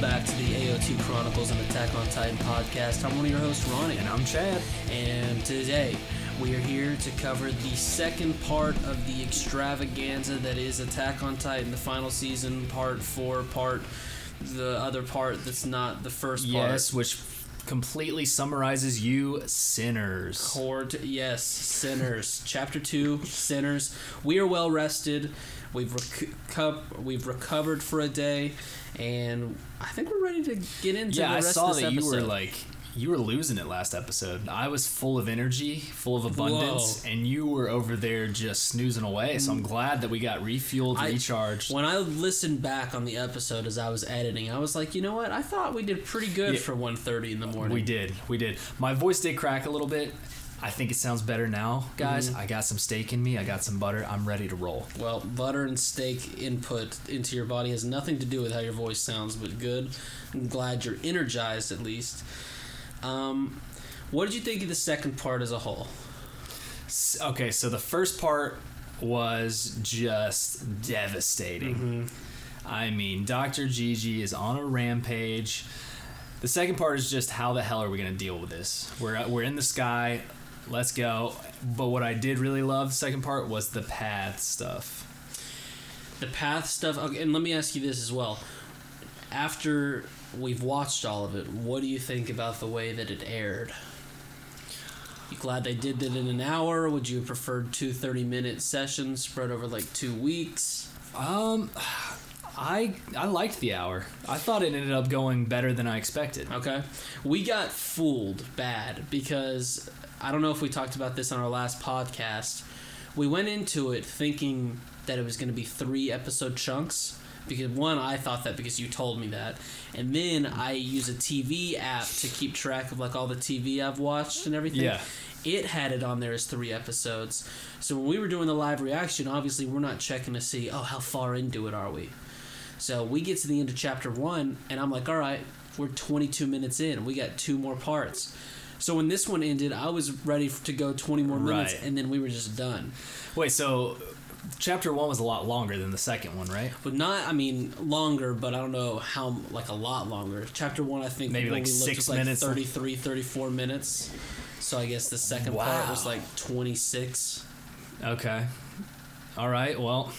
welcome back to the AOT Chronicles and Attack on Titan podcast. I'm one of your hosts, Ronny. And I'm Chad. And today we are here to cover the second part of the extravaganza that is Attack on Titan, the final season, part four, part the other part that's not the first part. Yes, which completely summarizes you sinners. Court, yes, sinners. Chapter two, sinners. We are well rested. We've recu- we've recovered for a day, and I think we're ready to get into yeah, the I saw of this that you were like you were losing it last episode. I was full of energy, full of abundance, Whoa. and you were over there just snoozing away. So I'm mm. glad that we got refueled, I- recharged. When I listened back on the episode as I was editing, I was like, you know what? I thought we did pretty good Yeah. for 1.30 in the morning. We did, we did. My voice did crack a little bit. I think it sounds better now, guys. Mm-hmm. I got some steak in me. I got some butter. I'm ready to roll. Well, butter and steak input into your body has nothing to do with how your voice sounds, but good. I'm glad you're energized at least. Um, what did you think of the second part as a whole? Okay, so the first part was just devastating. I mean, Dr. Gigi is on a rampage. The second part is just how the hell are we going to deal with this? We're we're in the sky. Let's go. But what I did really love the second part was the path stuff. The path stuff. Okay, and let me ask you this as well. After we've watched all of it, what do you think about the way that it aired? You glad they did it in an hour? Would you have preferred two 30 minute sessions spread over like two weeks? Um I I liked the hour. I thought it ended up going better than I expected. Okay. We got fooled bad because I don't know if we talked about this on our last podcast. We went into it thinking that it was going to be three episode chunks. Because one, I thought that because you told me that, and then I use a TV app to keep track of like all the TV I've watched and everything. Yeah. It had it on there as three episodes. So when we were doing the live reaction, obviously we're not checking to see, oh, how far into it are we? So we get to the end of chapter one, and I'm like, all right, we're 22 minutes in. We got two more parts. So when this one ended, I was ready to go 20 more minutes, Right. and then we were just done. Wait, so chapter 1 was a lot longer than the second one, right? But not, I mean, longer, but I don't know how, like a lot longer. Chapter one, I think, Maybe like we looked, six like minutes. 33, 34 minutes. So I guess the second part was like 26. Okay. All right. Well,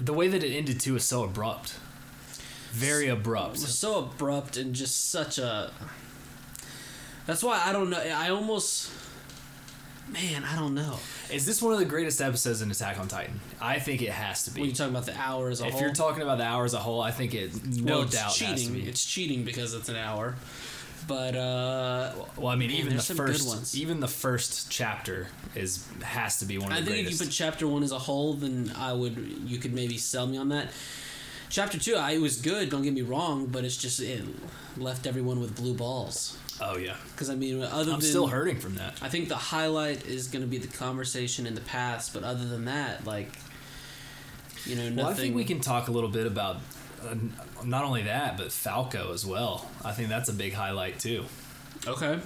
the way that it ended too is so abrupt. Very It abrupt. was so abrupt and just such a. That's why I don't know. I almost. Man, I don't know. Is this one of the greatest episodes in Attack on Titan? I think it has to be. When you be. talking about the hour as a If whole, you're talking about the hour as a whole, I think it no well, it's doubt cheating. has to be. It's cheating because it's an hour. But uh, well, I mean, Man, even the there's some good first, ones. even the first chapter is has to be one of I think if you put chapter one as a whole, then I would you could maybe sell me on that. Chapter two, I it was good. Don't get me wrong, but it's just it left everyone with blue balls. oh yeah, Because I mean, other I'm than still hurting from that. I think the highlight is going to be the conversation in the past, but other than that, like, you know, nothing. Well, I think we can talk a little bit about uh, not only that, but Falco as well. I think that's a big highlight too. Okay.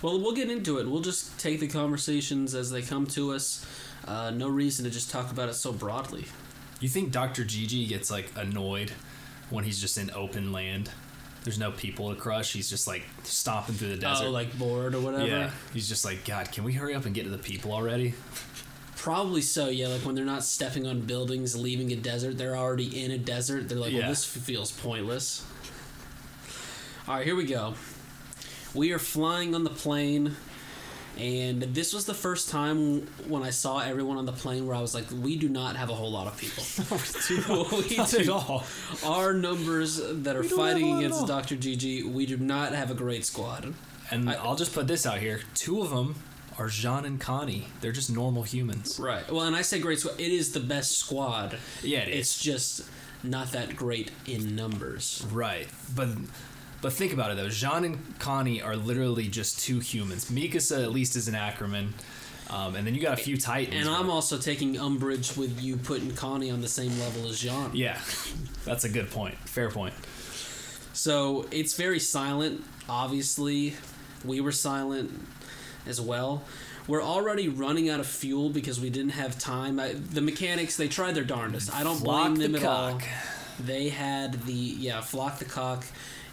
Well, we'll get into it. We'll just take the conversations as they come to us. Uh, no reason to just talk about it so broadly. You think Dr. Gigi gets like annoyed when he's just in open land? There's no people to crush. He's just like stomping through the desert. Oh, like bored or whatever. yeah, he's just like, God, can we hurry up and get to the people already? Probably so. Yeah, like when they're not stepping on buildings, leaving a desert, they're already in a desert. They're like, Yeah. well, this feels pointless. All right, here we go. We are flying on the plane, and this was the first time when I saw everyone on the plane where I was like, we do not have a whole lot of people. we Not do at all. our numbers that are We don't have a fighting lot at against all. Dr. GG, we do not have a great squad. And I, will just put this out here: two of them are Jean and Connie. They're just normal humans. Right. Well, and I say great squad. It is the best squad. Yeah, it is. It's just not that great in numbers. Right, but but think about it though. Jean and Connie are literally just two humans. Mikasa at least is an Ackerman, um, and then you got a few Titans. And I'm also taking umbrage with you putting Connie on the same level as Jean. yeah, that's a good point. Fair point. So it's very silent. Obviously, we were silent as well. We're already running out of fuel because we didn't have time. I, the mechanics they tried their darndest. I don't Flock blame the them at all. They had the yeah flock the cock,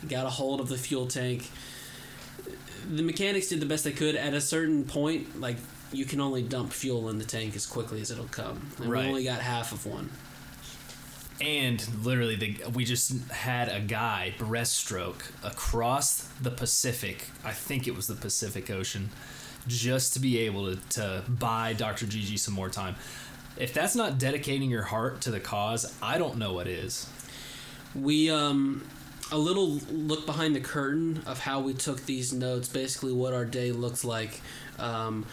got a hold of the fuel tank. The mechanics did the best they could. At a certain point, like you can only dump fuel in the tank as quickly as it'll come, and Right. we only got half of one. And literally, the, we just had a guy breaststroke across the Pacific. I think it was the Pacific Ocean, just to be able to, to buy Dr. Gigi some more time. If that's not dedicating your heart to the cause, I don't know what is. We um a little look behind the curtain of how we took these notes, basically what our day looked like. Um,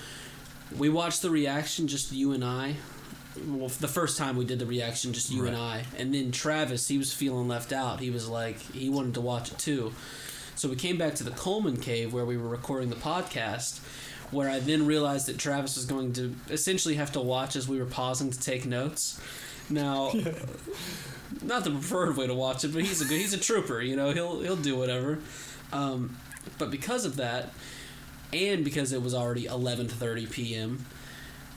we watched the reaction, just you and I. Well, the first time we did the reaction, just you and I, and then Travis, he was feeling left out. He was like, he wanted to watch it too. So we came back to the Coleman Cave where we were recording the podcast, where I then realized that Travis was going to essentially have to watch as we were pausing to take notes. Now, not the preferred way to watch it, but he's a good, he's a trooper. You know, he'll he'll do whatever. Um, but because of that, and because it was already 11:30 p.m.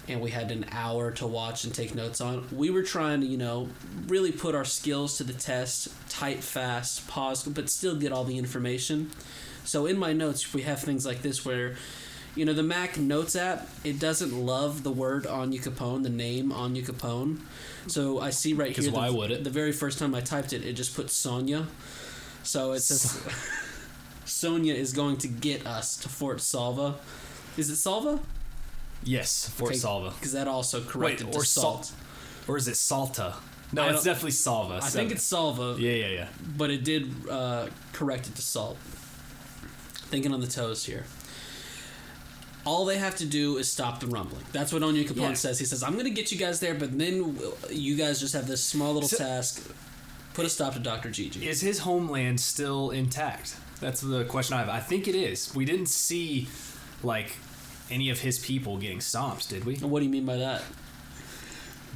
and we had an hour to watch and take notes on, we were trying to you know really put our skills to the test, type fast, pause, but still get all the information. So in my notes, we have things like this where. You know the Mac Notes app. It doesn't love the word Onyankopon, the name Onyankopon. So I see right here. why the, would it? The very first time I typed it, it just put Sonia. So it says Sonia is going to get us to Fort Salva. Is it Salva? Yes, Fort Okay, Salva. Because that also corrected Wait, to or Salt. Salt. Or is it Salta? No, I it's definitely Salva. I think it's Salva, Yeah, yeah, yeah. but it did uh, correct it to Salt. Thinking on the toes here. All they have to do is stop the rumbling. That's what Onyankopon Yeah. says. He says, "I'm going to get you guys there, but then you guys just have this small little So- task. Put a stop to Doctor Gigi." Is his homeland still intact? That's the question I have. I think it is. We didn't see like any of his people getting stomped, did we? What do you mean by that?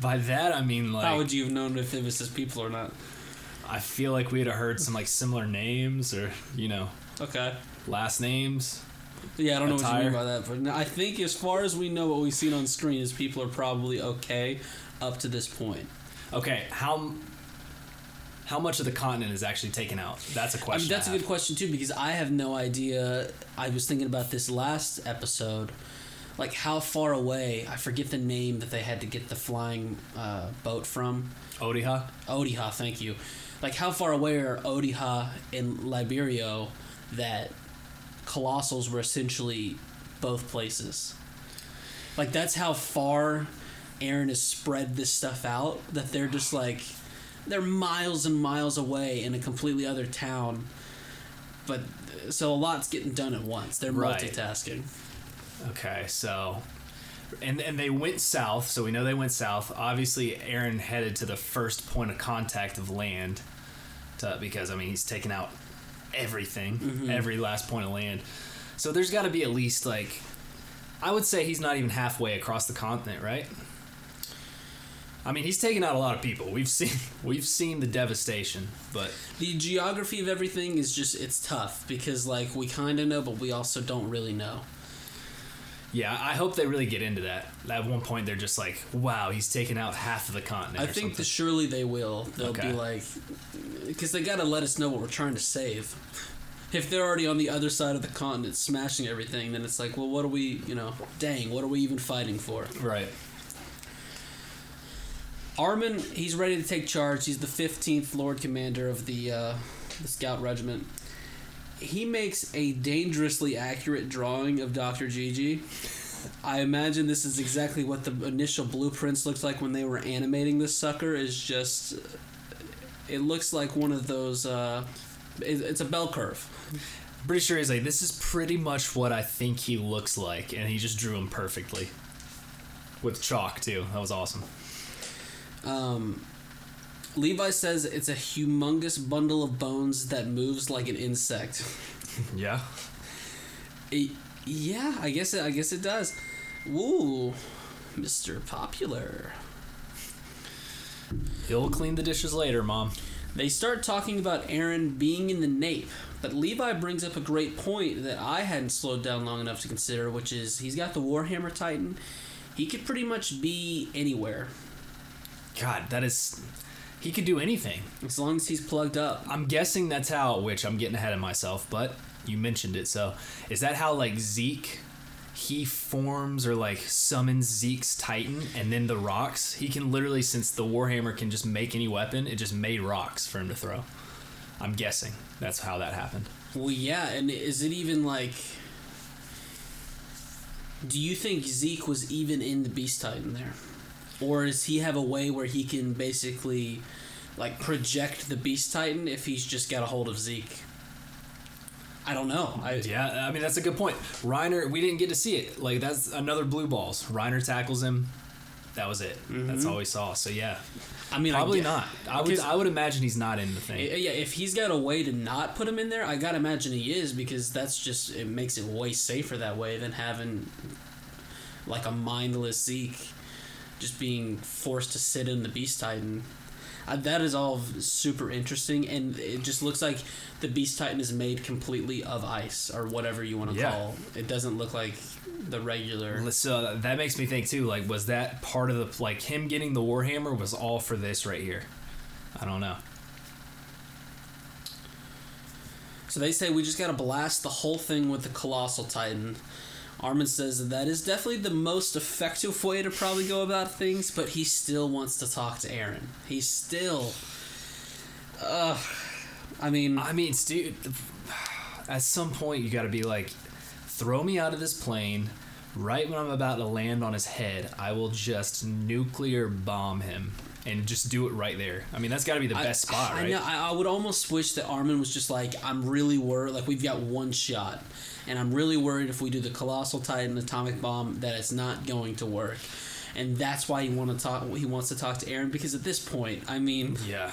By that I mean like How would you have known if it was his people or not? I feel like we'd have heard some like similar names or you know Okay. last names. Yeah, I don't know what you mean by that, but I think as far as we know, what we've seen on screen is people are probably okay up to this point. Okay, how how much of the continent is actually taken out? That's a I mean, question. that's a good question too because I have no idea. I was thinking about this last episode, like how far away. I forget the name that they had to get the flying uh, boat from. Odiha. Odiha, thank you. Like how far away are Odiha and Liberio that Colossals were essentially both places? Like that's how far Eren has spread this stuff out that they're just like they're miles and miles away in a completely other town. But so a lot's getting done at once. They're Right. multitasking. Okay, so and and they went south, so we know they went south. Obviously, Eren headed to the first point of contact of land, to, because I mean he's taken out everything, mm-hmm. every last point of land. So there's got to be at least like, I would say he's not even halfway across the continent, right? I mean, he's taken out a lot of people. We've seen we've seen the devastation, but The geography of everything is just it's tough because like we kind of know but we also don't really know. Yeah, I hope they really get into that. At one point, they're just like, "Wow, he's taken out half of the continent." I think that surely they will. They'll Okay. be like, because they got to let us know what we're trying to save. If they're already on the other side of the continent smashing everything, then it's like, well, what are we, you know, dang, what are we even fighting for? right. Armin, he's ready to take charge. He's the 15th Lord Commander of the, uh, the Scout Regiment. He makes a dangerously accurate drawing of Dr. Gigi. I imagine this is exactly what the initial blueprints looked like when they were animating this sucker. Is just, it looks like one of those. Uh, it, it's a bell curve. Pretty sure he's like, this is pretty much what I think he looks like, and he just drew him perfectly. With chalk too. That was awesome. Um, Levi says it's a humongous bundle of bones that moves like an insect. Yeah. E- yeah, I guess it. I guess it does. Ooh, Mr. Popular. He'll clean the dishes later, mom. They start talking about Eren being in the nape, but Levi brings up a great point that I hadn't slowed down long enough to consider, which is he's got the Warhammer Titan. He could pretty much be anywhere. God, that is. He could do anything. As long as he's plugged up. I'm guessing that's how. Which I'm getting ahead of myself, but you mentioned it. So is that how like Zeke? He forms or like summons Zeke's Titan and then the rocks. He can literally, since the Warhammer can just make any weapon, it just made rocks for him to throw. I'm guessing that's how that happened. Well, yeah, and is it even like. Do you think Zeke was even in the Beast Titan there? Or does he have a way where he can basically like project the Beast Titan if he's just got a hold of Zeke? I don't know. I, Yeah, I mean that's a good point. Reiner, we didn't get to see it. Like that's another blue balls. Reiner tackles him. That was it. Mm-hmm. That's all we saw. So yeah, I mean, probably I, not. I would I would imagine he's not in the thing. Yeah, if he's got a way to not put him in there, I gotta imagine he is because that's just it makes it way safer that way than having like a mindless Zeke just being forced to sit in the Beast Titan. Uh, that is all super interesting, and it just looks like the Beast Titan is made completely of ice or whatever you want to Yeah. call. It doesn't look like the regular. So that makes me think too. Like, was that part of the like him getting the Warhammer was all for this right here? I don't know. So they say we just got to blast the whole thing with the Colossal Titan. Armin says that, that is definitely the most effective way to probably go about things, but he still wants to talk to Eren. He still. Ugh. I mean, I mean, dude, at some point you got to be like, throw me out of this plane. Right when I'm about to land on his head, I will just nuclear bomb him and just do it right there. I mean, that's got to be the I- best spot, I right? know. I, I would almost wish that Armin was just like, I'm really worried. Like we've got one shot, and I'm really worried if we do the colossal titan atomic bomb that it's not going to work, and that's why he want to talk. He wants to talk to Eren because at this point, I mean, Yeah.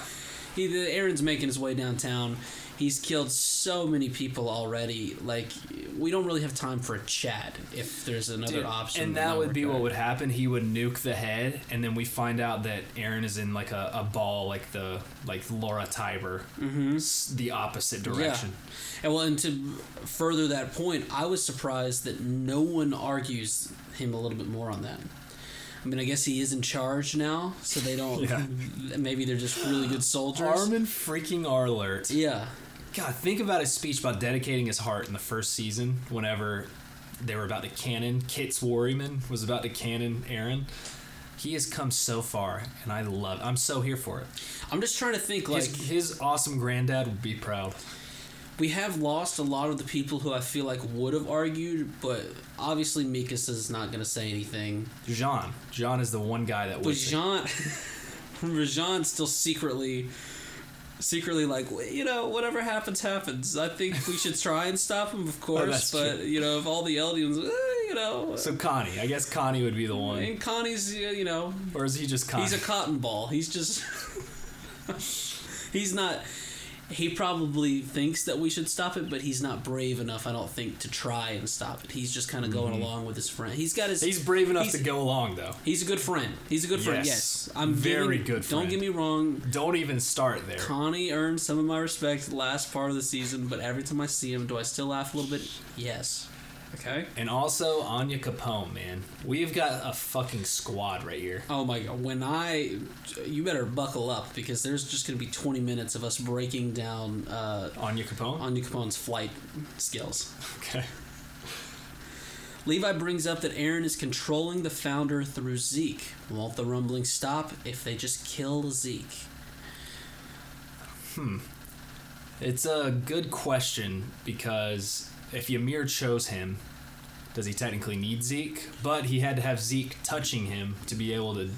He the Eren's making his way downtown. He's killed so many people already. Like we don't really have time for a chat if there's another Dude, option. and that would be what would happen. He would nuke the head, and then we find out that Eren is in like a, a ball, like the like Lara Tybur, mm-hmm. the opposite direction. And well, and to further that point, I was surprised that no one argues him a little bit more on that. I mean, I guess he is in charge now, so they don't. Yeah. Maybe they're just really good soldiers. Armin freaking Arlert. Yeah. God, think about his speech about dedicating his heart in the first season. Whenever they were about to cannon, Kitz Woermann was about to cannon Eren. He has come so far, and I love. I'm so here for it. I'm just trying to think. Like His, his awesome granddad would be proud. We have lost a lot of the people who I feel like would have argued, but obviously Mikas is not going to say anything. Jean. Jean is the one guy that But Jean, Rajan still secretly, secretly like you know whatever happens happens. I think we should try and stop him, of course. Oh, but true. you know if all the Eldians, eh, you know, So Connie, I guess Connie would be the one, and Connie's you know or is he just Connie? he's a cotton ball. He's just he's not. He probably thinks that we should stop it, but he's not brave enough, I don't think, to try and stop it. He's just kind of going along with his friend. He's got his. Mm-hmm. He's brave enough he's- to go along though. He's a good friend. He's a good friend. Yes. Yes, I'm Very giving- good Friend. Don't get me wrong. Don't even start there. Connie earned some of my respect last part of the season, but every time I see him, do I still laugh a little bit? Yes. Okay. And also Onyankopon, man. We've got a fucking squad right here. Oh my god! When I, you better buckle up because there's just gonna be 20 minutes of us breaking down uh, Onyankopon? Anya Capone's flight skills. Okay. Levi brings up that Eren is controlling the founder through Zeke. Won't the rumbling stop if they just kill Zeke? Hmm. It's a good question because if Ymir chose him, does he technically need Zeke? But he had to have Zeke touching him to be able to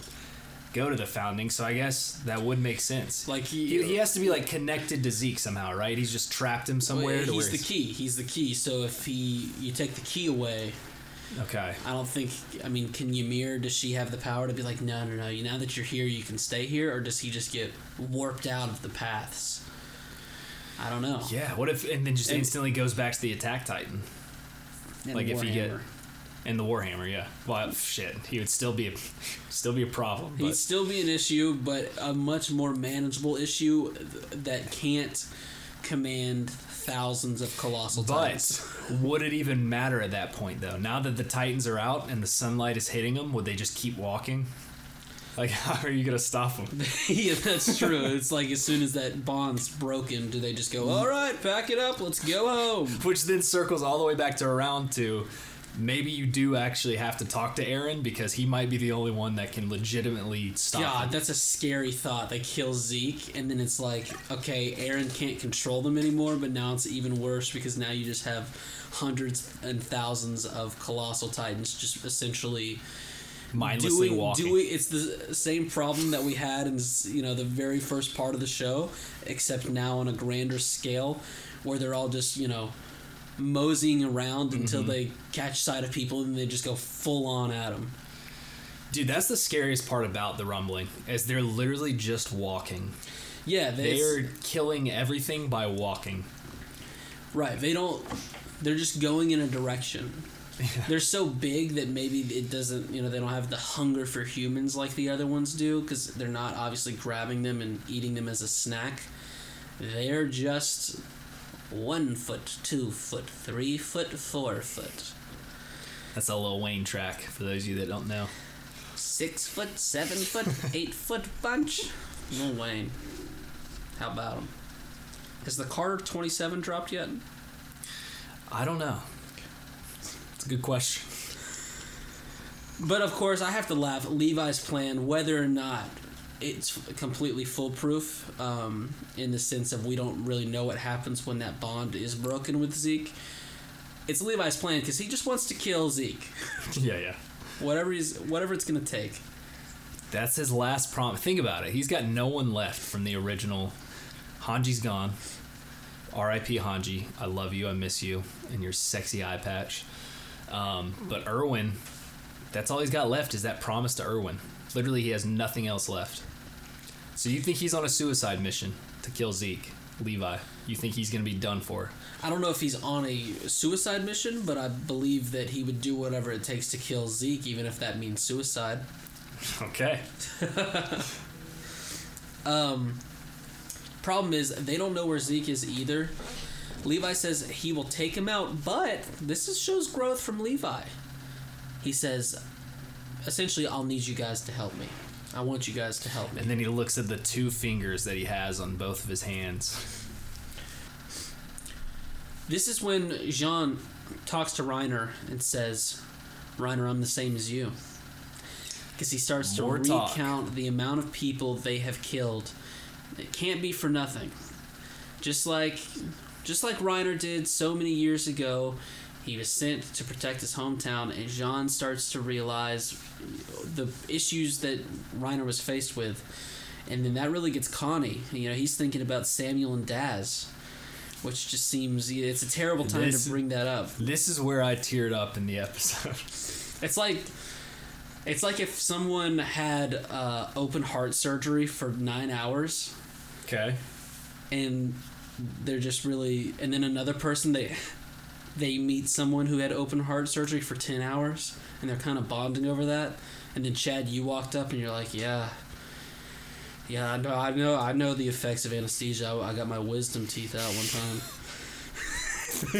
go to the founding, so I guess that would make sense. Like he, He, he has to be like connected to Zeke somehow, right? He's just trapped him somewhere. Well, he's the key. He's the key. So if he, you take the key away, Okay. I don't think. I mean, can Ymir? Does she have the power to be like, no, no, no? You now that you're here, you can stay here, or does he just get warped out of the paths? I don't know. Yeah. What if and then just And- instantly goes back to the Attack Titan like if he get- and the Warhammer? Yeah. Well, shit, he would still be a, still be a problem. He'd still be an issue, but a much more manageable issue that can't command thousands of colossal titans. But would it even matter at that point, though? Now that the Titans are out and the sunlight is hitting them, would they just keep walking? Like, how are you gonna stop him? yeah, that's true. It's like as soon as that bond's broken, do they just go, "All right, pack it up, let's go home"? Which then circles all the way back to around to maybe you do actually have to talk to Eren because he might be the only one that can legitimately stop God, him. that's a scary thought. They kill Zeke, and then it's like, okay, Eren can't control them anymore, but now it's even worse because now you just have hundreds and thousands of colossal titans just essentially Mindlessly doing walking. doing. It's the same problem that we had in you know the very first part of the show, except now on a grander scale, where they're all just you know moseying around until Mm-hmm. they catch sight of people and they just go full on at them. Dude, that's the scariest part about the rumbling is they're literally just walking. Yeah, they, They're killing everything by walking. Right. They don't. They're just going in a direction. They're so big that maybe it doesn't. You know, they don't have the hunger for humans like the other ones do because they're not obviously grabbing them and eating them as a snack. They're just one foot, two foot, three foot, four foot, That's a Lil Wayne track for those of you that don't know. six foot, seven foot, eight foot bunch. Lil Wayne. How about him? Has the Carter 27 dropped yet? I don't know. It's a good question. But of course, I have to laugh. Levi's plan, whether or not it's completely foolproof, um, in the sense of we don't really know what happens when that bond is broken with Zeke. It's Levi's plan because he just wants to kill Zeke, yeah, yeah. whatever he's, whatever it's gonna take. That's his last promise. Think about it. He's got no one left from the original. Hanji's gone. R.I.P. Hanji. I love you. I miss you and your sexy eye patch. Um, but Erwin, that's all he's got left is that promise to Erwin. Literally, he has nothing else left. So you think he's on a suicide mission to kill Zeke, Levi? You think he's gonna be done for? I don't know if he's on a suicide mission, but I believe that he would do whatever it takes to kill Zeke, even if that means suicide. Okay. Um, problem is they don't know where Zeke is either. Levi says he will take him out, but this is, shows growth from Levi. He says, essentially, I'll need you guys to help me. I want you guys to help me. And then he looks at the two fingers that he has on both of his hands. This is when Jean talks to Reiner and says, Reiner, I'm the same as you. Because he starts to More talk. recount the amount of people they have killed. It can't be for nothing. Just like just like Reiner did so many years ago, he was sent to protect his hometown and Jean starts to realize the issues that Reiner was faced with. And then that really gets Connie. You know, he's thinking about Samuel and Daz which just seems it's a terrible time This- to bring that up. This is where I teared up in the episode. It's like it's like if someone had uh, open heart surgery for nine hours Okay. and they're just really and then another person they they meet someone who had open heart surgery for 10 hours and they're kind of bonding over that and then chad you walked up and you're like yeah yeah i know i know i know the effects of anesthesia i, I got my wisdom teeth out one time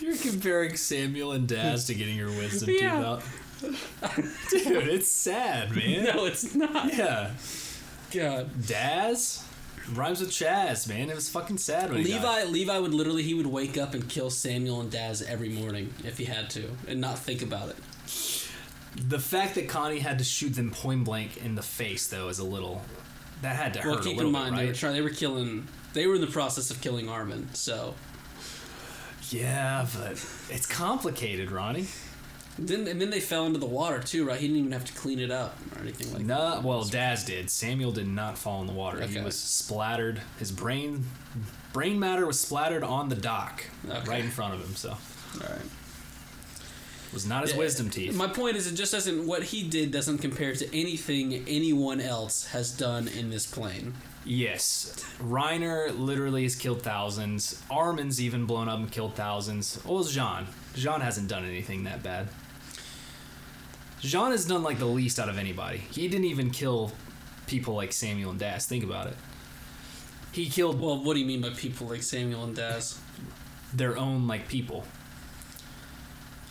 You're comparing Samuel and Daz to getting your wisdom Yeah. teeth out. Dude, it's sad, man. no it's not Yeah. god Daz rhymes with Chaz, man. It was fucking sad when he Levi. Levi would literally he would wake up and kill Samuel and Daz every morning if he had to and not think about it. The fact that Connie had to shoot them point blank in the face, though, is a little. That had to hurt Well, a keep little in mind bit, they were right? trying they were killing they were in the process of killing Armin. So yeah, but it's complicated, Ronny. Then and then they fell into the water too, right? He didn't even have to clean it up or anything like that. No, well, Daz did. Samuel did not fall in the water. He was splattered. His brain, brain matter was splattered on the dock, Okay. right in front of him. So All right. it was not his Yeah, wisdom teeth. My point is, it just doesn't. What he did doesn't compare to anything anyone else has done in this plane. Yes, Reiner literally has killed thousands. Armin's even blown up and killed thousands. What was Jean? Jean hasn't done anything that bad. Jean has done like the least out of anybody. He didn't even kill people like Samuel and Daz. Think about it. He killed Well, what do you mean by people like Samuel and Daz? their own like people.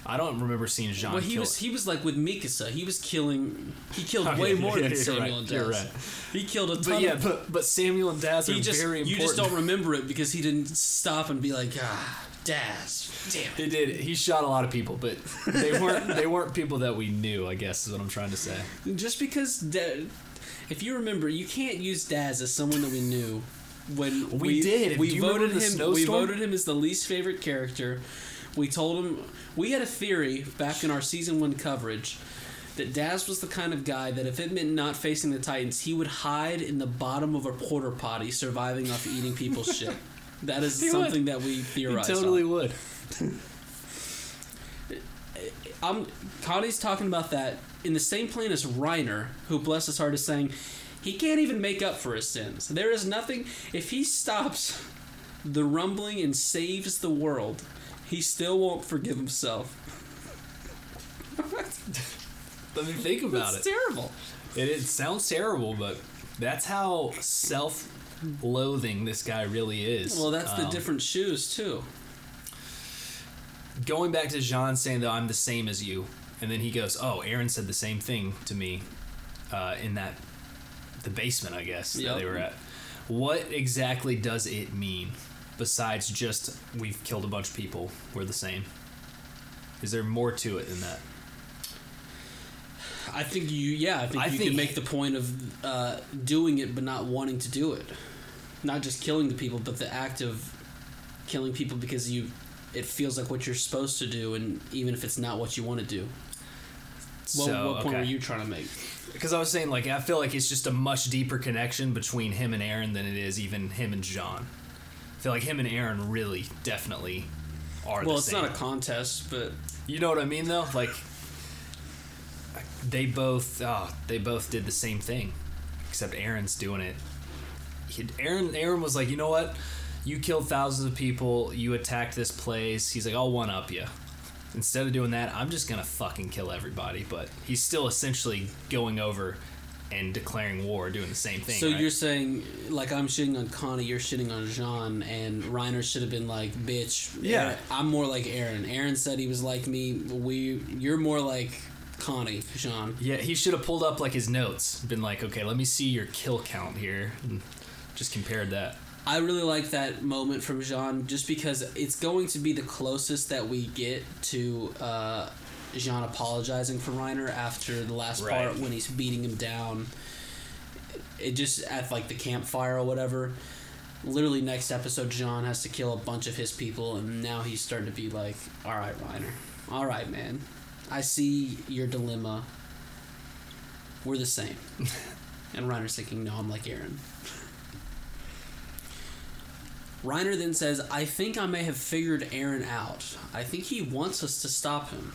I don't remember seeing Jean. Well, he kill was he was like with Mikasa. He was killing. He killed Oh, way more yeah, than you're Samuel right, and Daz. you're right. He killed a ton. But yeah, of, but but Samuel and Daz are he just very important. you just don't remember it because he didn't stop and be like, ah, Daz, damn it. He did. He shot a lot of people, but they weren't. they weren't people that we knew. I guess is what I'm trying to say. Just because, Da- if you remember, you can't use Daz as someone that we knew. When We did. we voted him. We voted him as the least favorite character. We told him we had a theory back in our season one coverage that Daz was the kind of guy that if it meant not facing the Titans, he would hide in the bottom of a porter potty, surviving off eating people's shit. That is He something would. that we He totally on. would. I'm Connie's talking about that in the same plane as Reiner, who bless his heart is saying he can't even make up for his sins. There is nothing if he stops the rumbling and saves the world, he still won't forgive himself. Let me think about That's it. terrible. it. It sounds terrible, but that's how self-loathing this guy really is. Well, that's the Um, different shoes too. Going back to Jean saying that I'm the same as you, and then he goes, "Oh, Eren said the same thing to me uh, in that the basement, I guess that they were at." What exactly does it mean besides just we've killed a bunch of people, we're the same? Is there more to it than that? I think you, yeah, I think I you think- can make the point of uh, doing it but not wanting to do it, not just killing the people, but the act of killing people because you, it feels like what you're supposed to do, and even if it's not what you want to do. What, So, what point okay. were you trying to make? Because I was saying, like, I feel like it's just a much deeper connection between him and Eren than it is even him and Jean. I feel like him and Eren really, definitely are Well, it's same. not a contest, but You know what I mean, though? Like, they both, oh, they both did the same thing, except Eren's doing it. Eren, Eren was like, you know what? You killed thousands of people. You attacked this place. He's like, I'll one up you. Instead of doing that, I'm just gonna fucking kill everybody. But he's still essentially going over and declaring war, doing the same thing. so right? you're saying like I'm shitting on Connie, you're shitting on Jean, and Reiner should have been like, bitch. Yeah. Eren- I'm more like Eren. Eren said he was like me. We, you're more like Connie, Jean. Yeah, he should have pulled up like his notes, been like, okay, let me see your kill count here, and just compared that. I really like that moment from Jean just because it's going to be the closest that we get to uh, Jean apologizing for Reiner after the last Right. part when he's beating him down. It just at like the campfire or whatever. Literally, next episode, Jean has to kill a bunch of his people, and now he's starting to be like, "All right, Reiner, all right, man, I see your dilemma. We're the same." and Reiner's thinking, "No, I'm like Eren." Reiner then says, I think I may have figured Eren out. I think he wants us to stop him.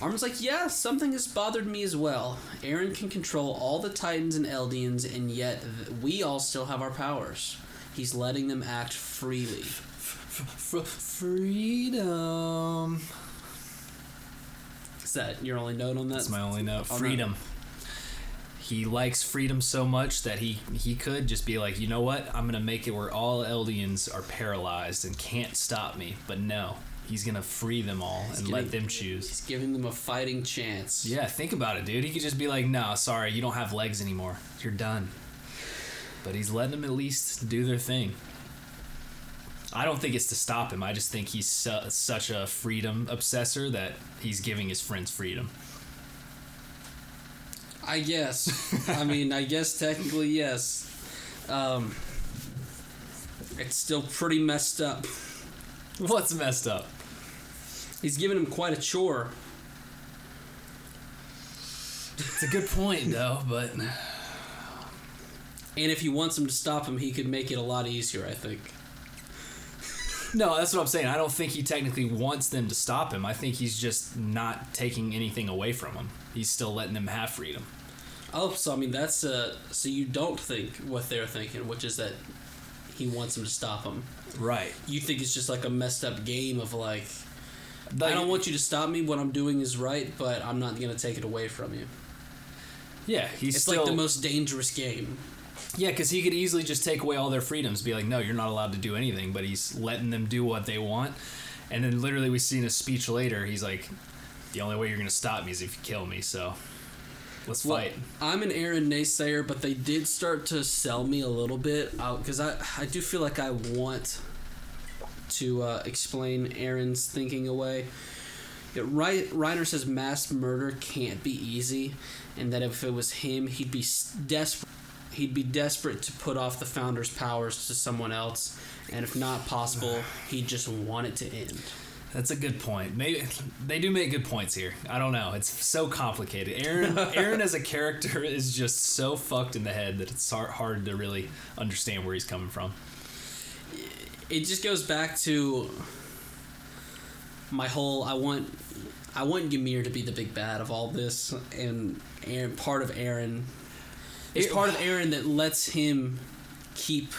Armin's like, yeah, something has bothered me as well. Eren can control all the Titans and Eldians, and yet we all still have our powers. He's letting them act freely. freedom. Is that your only note on that? That's my only note. No. Freedom. He likes freedom so much that he he could just be like, you know what? I'm gonna make it where all Eldians are paralyzed and can't stop me. But no, he's gonna free them all and let them choose. He's giving them a fighting chance. Yeah, think about it, dude. He could just be like, no, sorry, you don't have legs anymore. You're done. But he's letting them at least do their thing. I don't think it's to stop him. I just think he's su- such a freedom obsessor that he's giving his friends freedom. I guess. I mean, I guess technically yes. Um, it's still pretty messed up. What's messed up? He's giving him quite a chore. It's a good point, though, but And if he wants him to stop him, he could make it a lot easier, I think. no, that's what I'm saying. I don't think he technically wants them to stop him. I think he's just not taking anything away from them. He's still letting them have freedom. Oh, so I mean that's uh so you don't think what they're thinking, which is that he wants him to stop him. Right. You think it's just like a messed up game of like I don't want you to stop me. What I'm doing is right, but I'm not gonna take it away from you. Yeah, he's It's still like the most dangerous game. Yeah, because he could easily just take away all their freedoms, be like, no, you're not allowed to do anything, but he's letting them do what they want. And then literally we see in a speech later, he's like, "The only way you're gonna stop me is if you kill me." So let's Well, fight. I'm an Eren naysayer, but they did start to sell me a little bit because I I do feel like I want to uh, explain Eren's thinking away. Right, Reiner says mass murder can't be easy, and that if it was him, he'd be desperate. He'd be desperate to put off the founder's powers to someone else, and if not possible, he'd just want it to end. That's a good point. Maybe they do make good points here. I don't know. It's so complicated. Eren, Eren as a character is just so fucked in the head that it's hard, hard to really understand where he's coming from. it just goes back to my whole I want I want Ymir to be the big bad of all this and Eren part of Eren it's part of Eren that lets him keep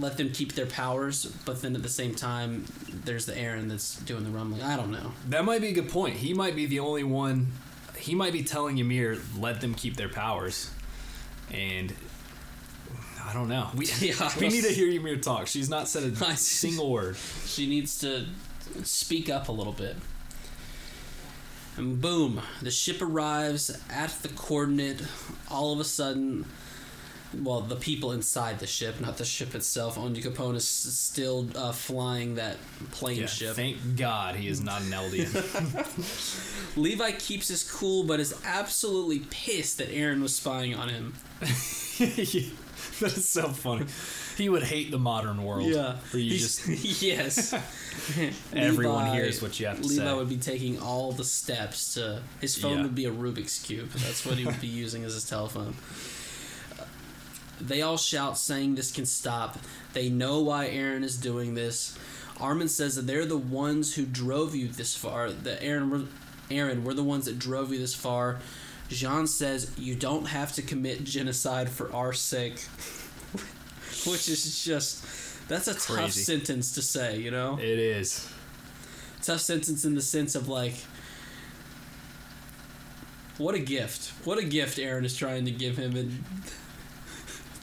let them keep their powers but then at the same time there's the Eren that's doing the rumbling I don't know That might be a good point. He might be the only one. He might be telling Ymir, let them keep their powers. And I don't know. We, Yeah. we need to hear Ymir talk. She's not said a single word. she needs to speak up a little bit. And boom, the ship arrives at the coordinate. All of a sudden, well, the people inside the ship, not the ship itself. Onyankopon is still uh, flying that plane Yeah, ship. thank God he is not an Eldian. Levi keeps his cool, but is absolutely pissed that Eren was spying on him. that is so funny. He would hate the modern world. Yeah. Where you He's- just yes. Everyone Levi- hears what you have to Levi say. Levi would be taking all the steps to. His phone Yeah. would be a Rubik's cube. That's what he would be using as his telephone. They all shout, saying this can stop. They know why Eren is doing this. Armin says that they're the ones who drove you this far. That Eren, we're- Eren, we're the ones that drove you this far. Jean says you don't have to commit genocide for our sake, which is just that's a tough sentence to say. You know, it is. tough sentence in the sense of like what a gift what a gift eren is trying to give him and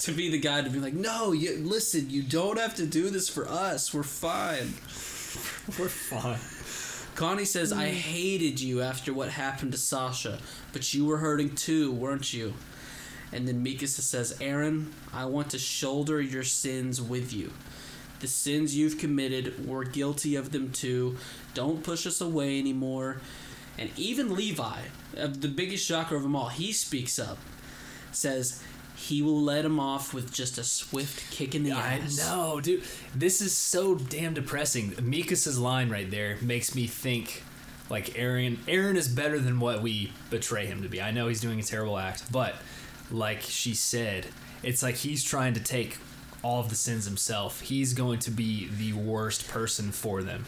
to be the guy to be like no you listen you don't have to do this for us we're fine We're fine. connie says i mm. hated you after what happened to sasha but you were hurting too weren't you and then mikasa says eren i want to shoulder your sins with you the sins you've committed, we're guilty of them too. Don't push us away anymore. And even Levi, the biggest shocker of them all, he speaks up. Says he will let him off with just a swift kick in the I ass. know, dude. This is so damn depressing. Mikasa's line right there makes me think like Eren Eren is better than what we betray him to be. I know he's doing a terrible act, but like she said, it's like he's trying to take all of the sins himself. He's going to be the worst person for them.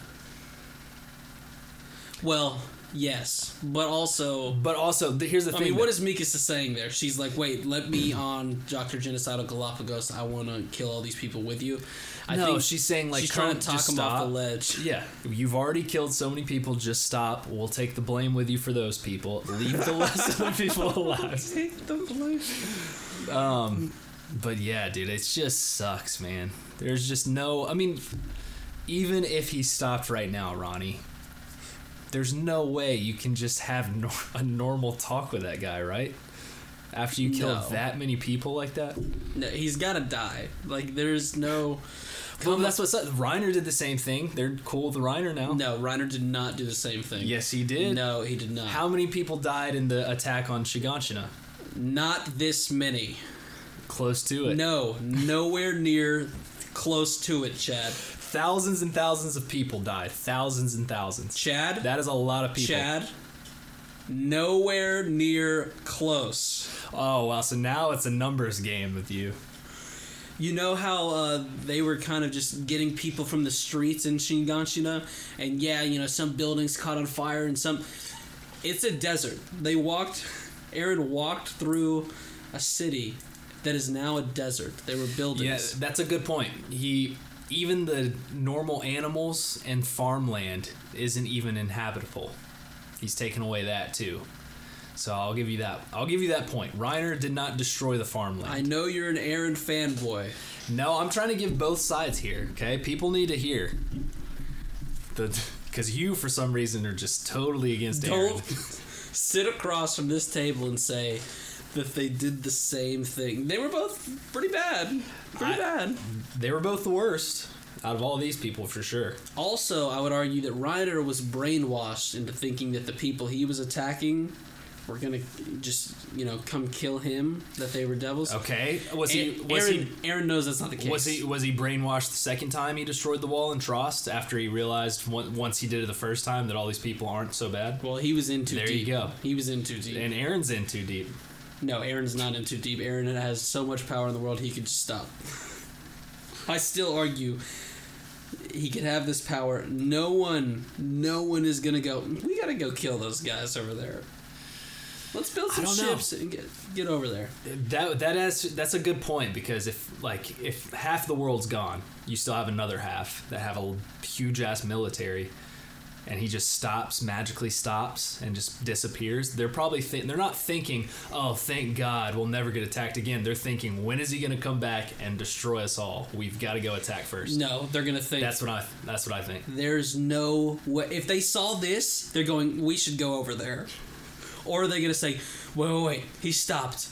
Well, yes, but also, But also, th- here's the I thing. I mean, what though. is Mikasa saying there? She's like, "Wait, let me on Doctor Genocidal Galapagos. I want to kill all these people with you." I no, think she's saying like she's trying to talk him off the ledge. Yeah, you've already killed so many people. Just stop. We'll take the blame with you for those people. Leave the rest of the people alive. Take the blame. Um, but yeah, dude, it just sucks, man. There's just no. I mean, even if he stopped right now, Ronny, there's no way you can just have nor- a normal talk with that guy, right? After you kill No. that many people like that. No, he's got to die. Like, there's no. Well, that's what's up. Reiner did the same thing. They're cool with Reiner now. No, Reiner did not do the same thing. Yes, he did. No, he did not. How many people died in the attack on Shiganshina? Not this many. Close to it. No, nowhere near close to it, Chad. Thousands and thousands of people died. Thousands and thousands. Chad? That is a lot of people. Chad? Nowhere near close. Oh wow! So now it's a numbers game with you. You know how uh, they were kind of just getting people from the streets in Shiganshina? And yeah, you know, some buildings caught on fire and some. It's a desert. They walked. Eren walked through a city that is now a desert. There were Yeah, buildings. that's a good point. He even the normal animals and farmland isn't even inhabitable. He's taken away that too. So I'll give you that. I'll give you that point. Reiner did not destroy the farmland. I know you're an Eren fanboy. No, I'm trying to give both sides here. Okay, people need to hear. the because you for some reason are just totally against Eren. Don't sit across from this table and say that they did the same thing. They were both pretty bad. Pretty I- bad. They were both the worst out of all these people for sure. Also, I would argue that Reiner was brainwashed into thinking that the people he was attacking were gonna just, you know, come kill him. That they were devils. Okay, was he? A- Was Eren, Eren knows that's not the case. Was he? Was he brainwashed the second time he destroyed the wall in Trost after he realized once he did it the first time that all these people aren't so bad? Well, he was in too There deep. you go. He was in too deep. And Eren's in too deep. No, Eren's not in too deep. Eren has so much power in the world he could just stop. I still argue he could have this power. No one, no one is gonna go. We gotta go kill those guys over there. Let's build some don't know. ships and get get over there. That that is that's a good point because if like if half the world's gone, you still have another half that have a huge ass military, and he just stops magically stops and just disappears. They're probably think they're not thinking, oh thank God we'll never get attacked again. They're thinking when is he gonna come back and destroy us all? We've got to go attack first. No, they're gonna think That's what I that's what I think. there's no way. If they saw this, they're going. We should go over there. Or are they gonna say, wait, wait, wait, he stopped.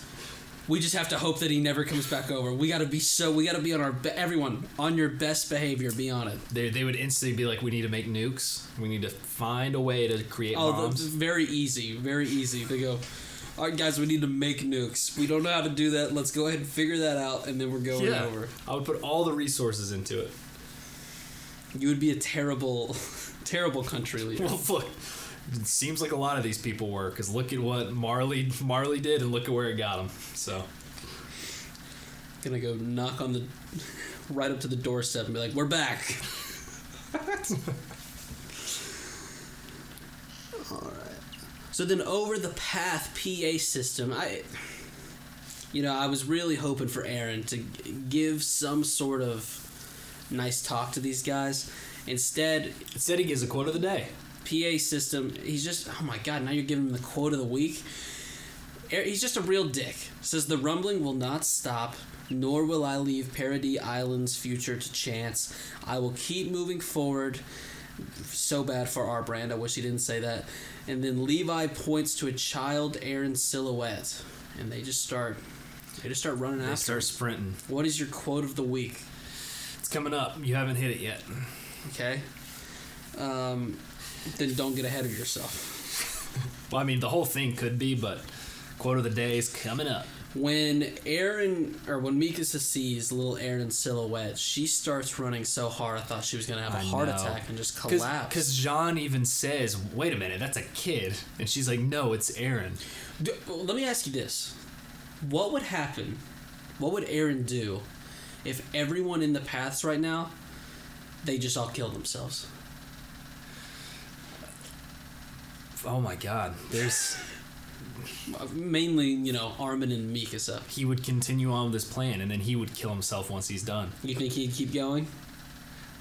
We just have to hope that he never comes back over. We gotta be so. We gotta be on our. Be- everyone on your best behavior. Be on it. They, they would instantly be like, we need to make nukes. We need to find a way to create Oh, bombs. very easy. Very easy. They go. All right, guys, we need to make nukes. We don't know how to do that. Let's go ahead and figure that out, and then we're going yeah, over. I would put all the resources into it. You would be a terrible, terrible country leader. Well, look, it seems like a lot of these people were because look at what Marley Marley did and look at where it got him. So gonna go knock on the right up to the doorstep and be like, "We're back." All right. So then, over the path PA system, I, you know, I was really hoping for Eren to give some sort of nice talk to these guys. Instead, instead, he gives a quote of the day. PA system. He's just oh my god! Now you're giving him the quote of the week. He's just a real dick. Says the rumbling will not stop, nor will I leave Paradis Island's future to chance. I will keep moving forward. So bad for our brand. I wish he didn't say that. And then Levi points to a child Eren silhouette, and they just start. They just start running They after. start sprinting. What is your quote of the week? It's coming up. You haven't hit it yet. Okay. Um, then don't get ahead of yourself. Well, I mean, the whole thing could be, but quote of the day is coming up. When Eren or when Mikasa sees little Eren silhouette, she starts running so hard I thought she was gonna have a I heart know. attack and just collapse. Because Jean even says, "Wait a minute, that's a kid," and she's like, "No, it's Eren." D- well, let me ask you this: What would happen? What would Eren do if everyone in the paths right now they just all kill themselves? Oh my God, there's Mainly, you know, Armin and Mikasa. he would continue on with his plan, and then he would kill himself once he's done. You think he'd keep going?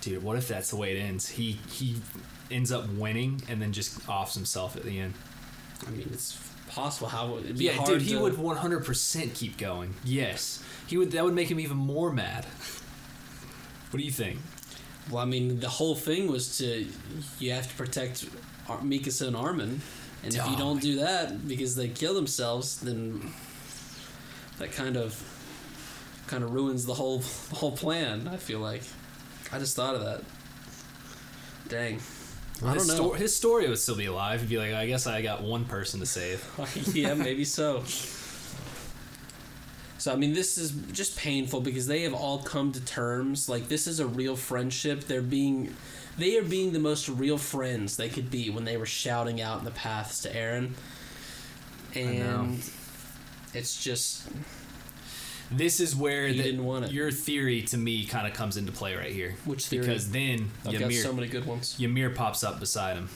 Dude, what if that's the way it ends? He he ends up winning and then just offs himself at the end. I mean, it's possible. How would it be Yeah, hard dude, he to- would 100% keep going. Yes, he would. That would make him even more mad. What do you think? Well, I mean, the whole thing was to you have to protect Ar- Mikasa and Armin, and if Oh you don't do that because they kill themselves, then that kind of kind of ruins the whole the whole plan. I feel like I just thought of that. Dang, I his, don't know. sto- his story would still be alive. He'd be like, I guess I got one person to save. yeah, maybe so. So I mean, this is just painful because they have all come to terms. Like this is a real friendship. They're being, they are being the most real friends they could be when they were shouting out in the paths to Eren. And it's just This is where He the- didn't want it. your theory to me kind of comes into play right here. Which theory? Because then I've got Ymir, so many good ones. Ymir pops up beside him,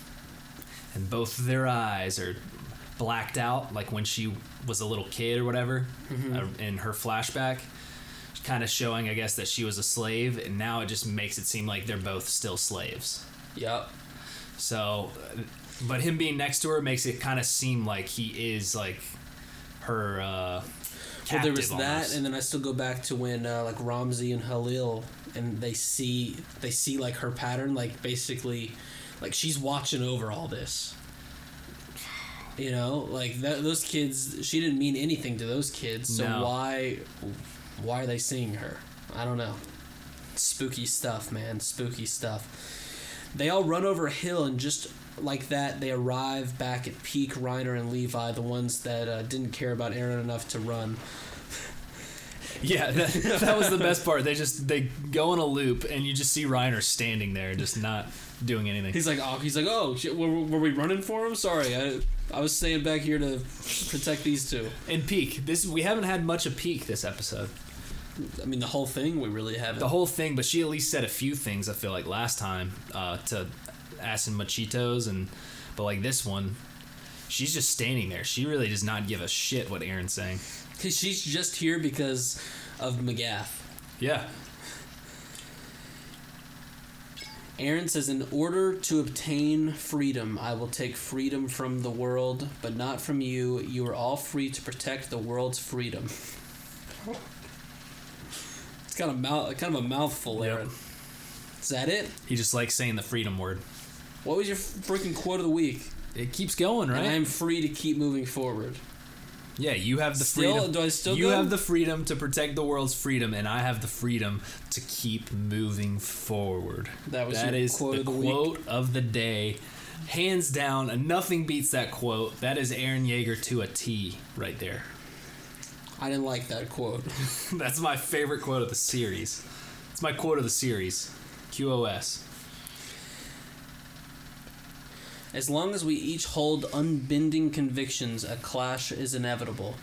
and both of their eyes are blacked out, like when she was a little kid or whatever, Mm-hmm. uh, in her flashback. Kind of showing, I guess, that she was a slave, and now it just makes it seem like they're both still slaves. Yep. So, uh, but him being next to her makes it kind of seem like he is like her. Uh, Well, there was that, almost. and then I still go back to when uh, like Ramzi and Halil, and they see they see like her pattern, like basically like she's watching over all this. You know, like that, those kids. She didn't mean anything to those kids, so No. why, why are they seeing her? I don't know. Spooky stuff, man. Spooky stuff. They all run over a hill and just like that, they arrive back at Pieck, Reiner, and Levi, the ones that uh, didn't care about Eren enough to run. Yeah, that, that was the best part. They just they go in a loop, and you just see Reiner standing there, just not doing anything. He's like, oh, he's like, oh, shit, were, were we running for him? Sorry, I, I was staying back here to protect these two. And Pieck, this we haven't had much of Pieck this episode. I mean, the whole thing we really haven't. The whole thing, but she at least said a few things. I feel like last time uh, to Asin Machitos, and but like this one, she's just standing there. She really does not give a shit what Eren's saying. Cause she's just here because of Magath. Yeah, Eren says, In order to obtain freedom, I will take freedom from the world, but not from you. You are all free to protect the world's freedom. It's kind of mouth, kind of a mouthful, Yep. Eren. Is that it? he just likes saying the freedom word. What was your freaking quote of the week? It keeps going, right? And I am free to keep moving forward. Yeah, you have the Still- freedom. do I still You go? have the freedom to protect the world's freedom, and I have the freedom to keep moving forward. That was That your is quote the of the week. quote of the day. Hands down, nothing beats that quote. That is Eren Yeager to a T right there. I didn't like that quote. That's my favorite quote of the series. It's my quote of the series. QOS. As long as we each hold unbending convictions, a clash is inevitable.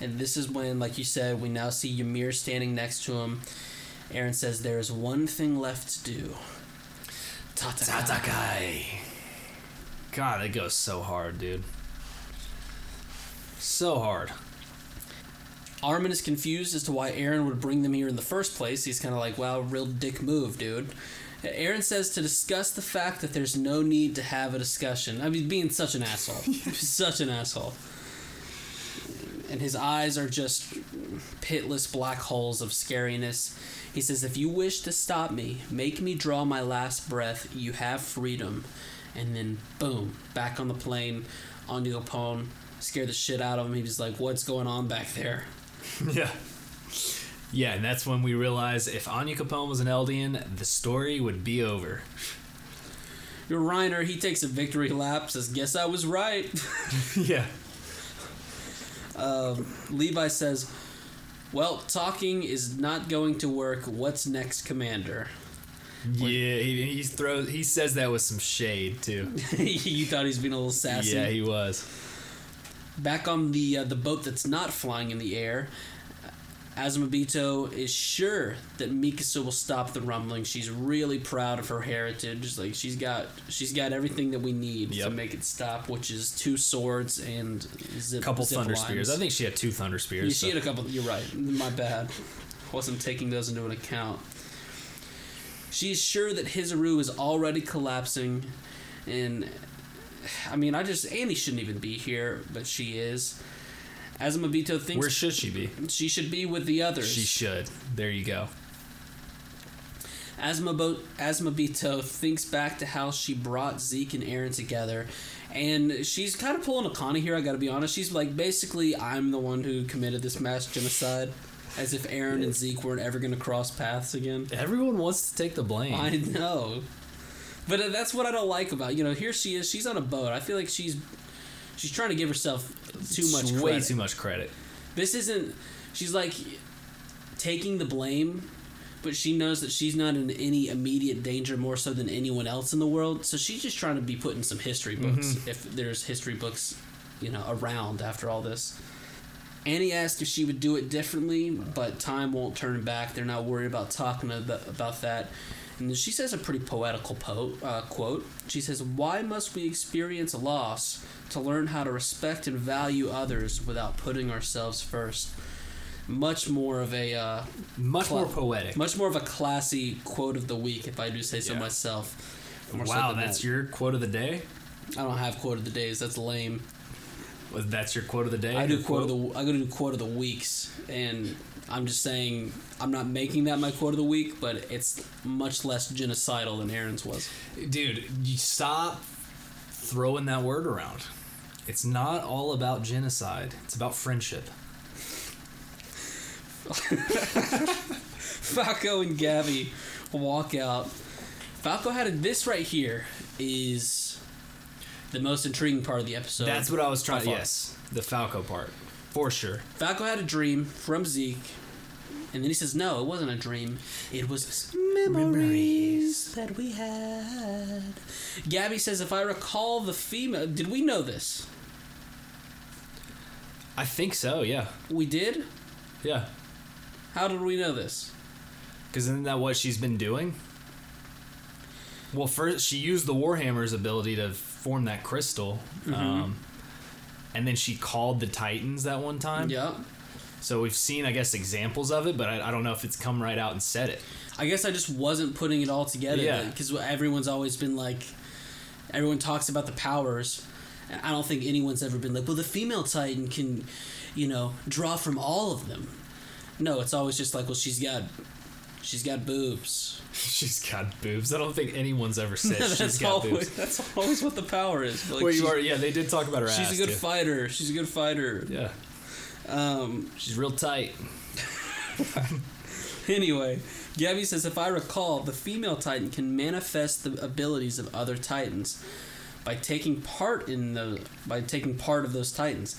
And this is when, like you said, we now see Ymir standing next to him. Eren says, There is one thing left to do. Tatakai. Tatakai. God, it goes so hard, dude. So hard. Armin is confused as to why Eren would bring them here in the first place. He's kind of like, wow, real dick move, dude. Eren says to discuss the fact that there's no need to have a discussion. I mean, being such an asshole. such an asshole. And his eyes are just pitless black holes of scariness. He says, If you wish to stop me, make me draw my last breath. You have freedom. And then, boom, back on the plane. onto the Capone scared the shit out of him. He was like, What's going on back there? Yeah. Yeah, and that's when we realize if Onyankopon was an Eldian, the story would be over. Your Reiner, he takes a victory lap, says, Guess I was right. yeah. Um, Levi says, Well, talking is not going to work. What's next, Commander? Yeah, he, he throws. He says that with some shade too. you thought he's being a little sassy. Yeah, he was. Back on the uh, the boat that's not flying in the air, Azumabito is sure that Mikasa will stop the rumbling. She's really proud of her heritage. Like she's got she's got everything that we need to make it stop, which is two swords and zip, couple zip thunder lines. spears. I think she had two thunder spears. Yeah, she had a couple. You're right. My bad. Wasn't taking those into an account. She's sure that Hizuru is already collapsing, and I mean, I just Annie shouldn't even be here, but she is. Azumabito thinks Where should she be? she should be with the others. She should. There you go. Asmabo- Azumabito thinks back to how she brought Zeke and Eren together, and she's kind of pulling a Connie here. I got to be honest. She's like, basically, I'm the one who committed this mass genocide, as if Eren and Zeke weren't ever going to cross paths again. Everyone wants to take the blame. I know, but uh, that's what I don't like about you know. Here she is. She's on a boat. I feel like she's she's trying to give herself too much It's credit. Way too much credit. This isn't. She's like taking the blame, but she knows that she's not in any immediate danger more so than anyone else in the world. So she's just trying to be put in some history mm-hmm. books if there's history books, you know, around after all this. Annie asked if she would do it differently, but time won't turn back. They're not worried about talking about that. And she says a pretty poetical po- uh, quote. She says, Why must we experience loss to learn how to respect and value others without putting ourselves first? Much more of a uh, Much Cla- more poetic. much more of a classy quote of the week, if I do say so Yeah. myself. More wow, than that's that. your quote of the day. I don't have quote of the days. That's lame. Was that's your quote of the day? I do Your quote of the I go to do quote of the weeks, and I'm just saying I'm not making that my quote of the week, but it's much less genocidal than Eren's was. Dude, you stop throwing that word around. It's not all about genocide. It's about friendship. Falco and Gabi walk out. Falco had this right here is the most intriguing part of the episode. That's what I was trying. Uh, far. Yes, the Falco part, for sure. Falco had a dream from Zeke, and then he says, "No, it wasn't a dream. It was memories that we had." Gabi says, "If I recall the female, did we know this? I think so. Yeah, We did. yeah. How did we know this? Because isn't that what she's been doing? Well, first she used the Warhammer's ability to form that crystal, Mm-hmm. um, and then she called the Titans that one time. Yep. So we've seen, I guess, examples of it, but I, I don't know if it's come right out and said it. I guess I just wasn't putting it all together. Yeah. Because everyone's always been like, everyone talks about the powers. and I don't think anyone's ever been like, well, the female Titan can, you know, draw from all of them. No, it's always just like, well, she's got, she's got boobs. she's got boobs. I don't think anyone's ever said that's she's got always boobs. that's always what the power is. Like, Well, you she's, are, yeah, they did talk about her she's ass. a good fighter. She's a good fighter. Yeah, Um, she's real tight. Anyway, Gabi says, if I recall, the female Titan can manifest the abilities of other Titans by taking part in the by taking part of those Titans.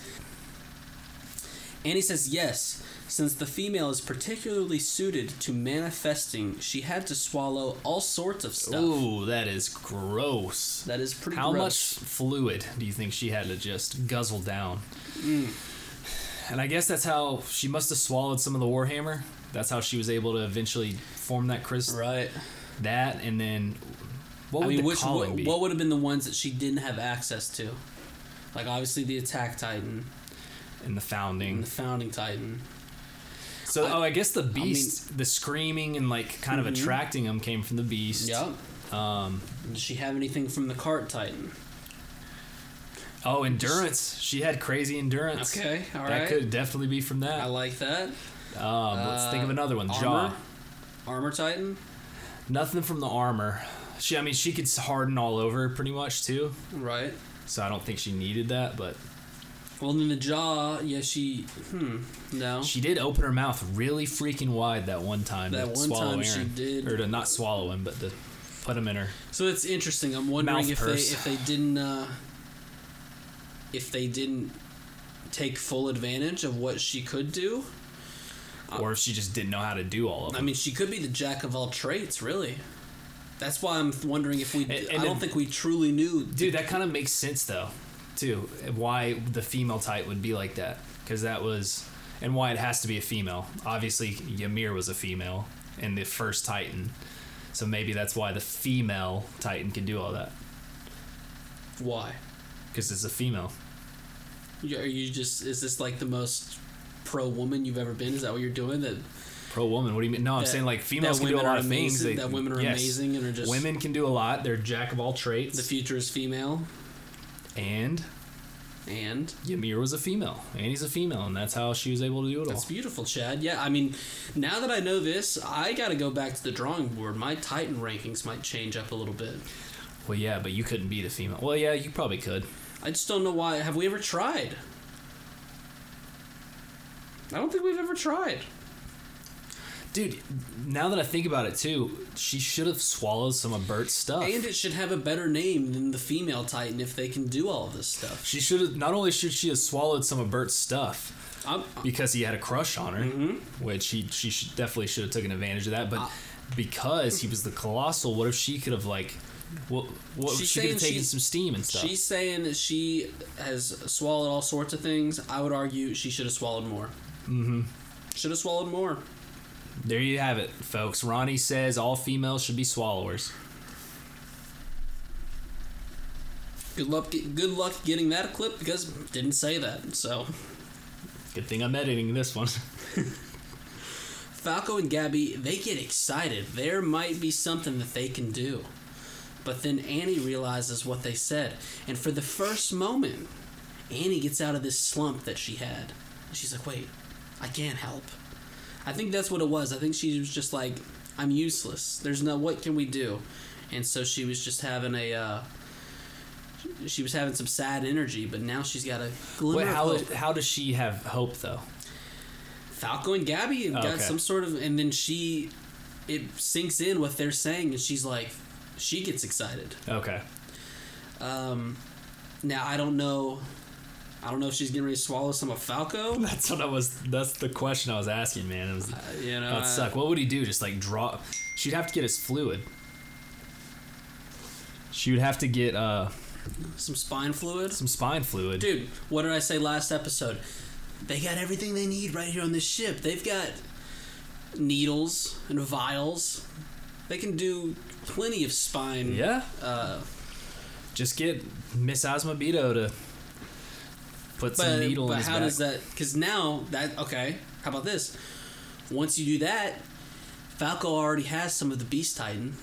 Annie says yes, since the female is particularly suited to manifesting, she had to swallow all sorts of stuff. Ooh, that is gross. That is pretty gross. How much fluid do you think she had to just guzzle down? Mm. And I guess that's how she must have swallowed some of the Warhammer. That's how she was able to eventually form that crystal. Right. That and then what I would mean, the which what, be? what would have been the ones that she didn't have access to? Like obviously the attack Titan and the founding. and the founding Titan. So, I- oh, I guess the beast, the screaming and like kind of Mhm. attracting him came from the beast. Yep. Um, Does she have anything from the cart Titan? oh, endurance. She had crazy endurance. Okay, all that right. could definitely be from that. I like that. um, let's think of Uh, another one. armor? Jaw. Armor Titan? Nothing from the armor. She, I mean, she could harden all over pretty much too. Right. So I don't think she needed that, but Well, then the jaw, yeah, she. Hmm. No. she did open her mouth really freaking wide that one time. That to one swallow time she did. or to not swallow him, but to put him in her. So it's interesting. I'm wondering if purse. they if they didn't uh, if they didn't take full advantage of what she could do. or if she just didn't know how to do all of them. I mean, she could be the jack of all traits, really. That's why I'm wondering if we. And- and I don't then- think we truly knew. Dude, that kind of makes sense though, too. Why the female type would be like that? Because that was, and why it has to be a female. Obviously, Ymir was a female in the first Titan, so maybe that's why the female Titan can do all that Why? because it's a female. Are you just? Is this like the most pro woman you've ever been? Is that what you're doing? That Pro woman. What do you mean? No, I'm that- saying like females can do a lot are of things. They- that women are yes. amazing and are just Women can do a lot. They're jack of all trades. The future is female, and and Ymir was a female. Annie's a female, and that's how she was able to do it all. that's beautiful, Chad. Yeah, I mean, now that I know this, I got to go back to the drawing board. My Titan rankings might change up a little bit. Well, yeah, but you couldn't be the female. Well, yeah, you probably could. I just don't know why. Have we ever tried? I don't think we've ever tried. Dude, now that I think about it too, she should have swallowed some of Bert's stuff. And it should have a better name than the female Titan if they can do all of this stuff. she should have not only should she have swallowed some of Bert's stuff I'm, because he had a crush on her, Mm-hmm. which he she should, definitely should have taken advantage of that. But Uh, because he was the colossal, what if she could have like, what what She's she could have taken some steam and stuff. she's saying that she has swallowed all sorts of things. I would argue she should have swallowed more. mm-hmm. Should have swallowed more. There you have it, folks. Ronnie says all females should be swallowers. Good luck. Good luck getting that clip because didn't say that. So Good thing I'm editing this one. Falco and Gabi they get excited. There might be something that they can do, but then Annie realizes what they said, and for the first moment Annie gets out of this slump that she had. She's like, wait, I can't help. I think that's what it was. I think she was just like, I'm useless. There's no, what can we do? And so she was just having a, uh, she was having some sad energy, but now she's got a glimmer Wait, how hope. how does she have hope though? Falco and Gabi have got Okay. some sort of, and then she, it sinks in what they're saying, and she's like, she gets excited. Okay. Um, now I don't know, I don't know if she's getting ready to swallow some of Falco. That's what I was. That's the question I was asking, man. It was, Uh, you know, that'd uh, suck. What would he do? Just like draw? She'd have to get his fluid. She would have to get uh, some spine fluid. some spine fluid. Dude, what did I say last episode? They got everything they need right here on this ship. They've got needles and vials. They can do plenty of spine. Yeah. Uh, Just get Miss Azumabito to put some but needle but in his how back. does that? Because now that okay. How about this? Once you do that, Falco already has some of the Beast Titan,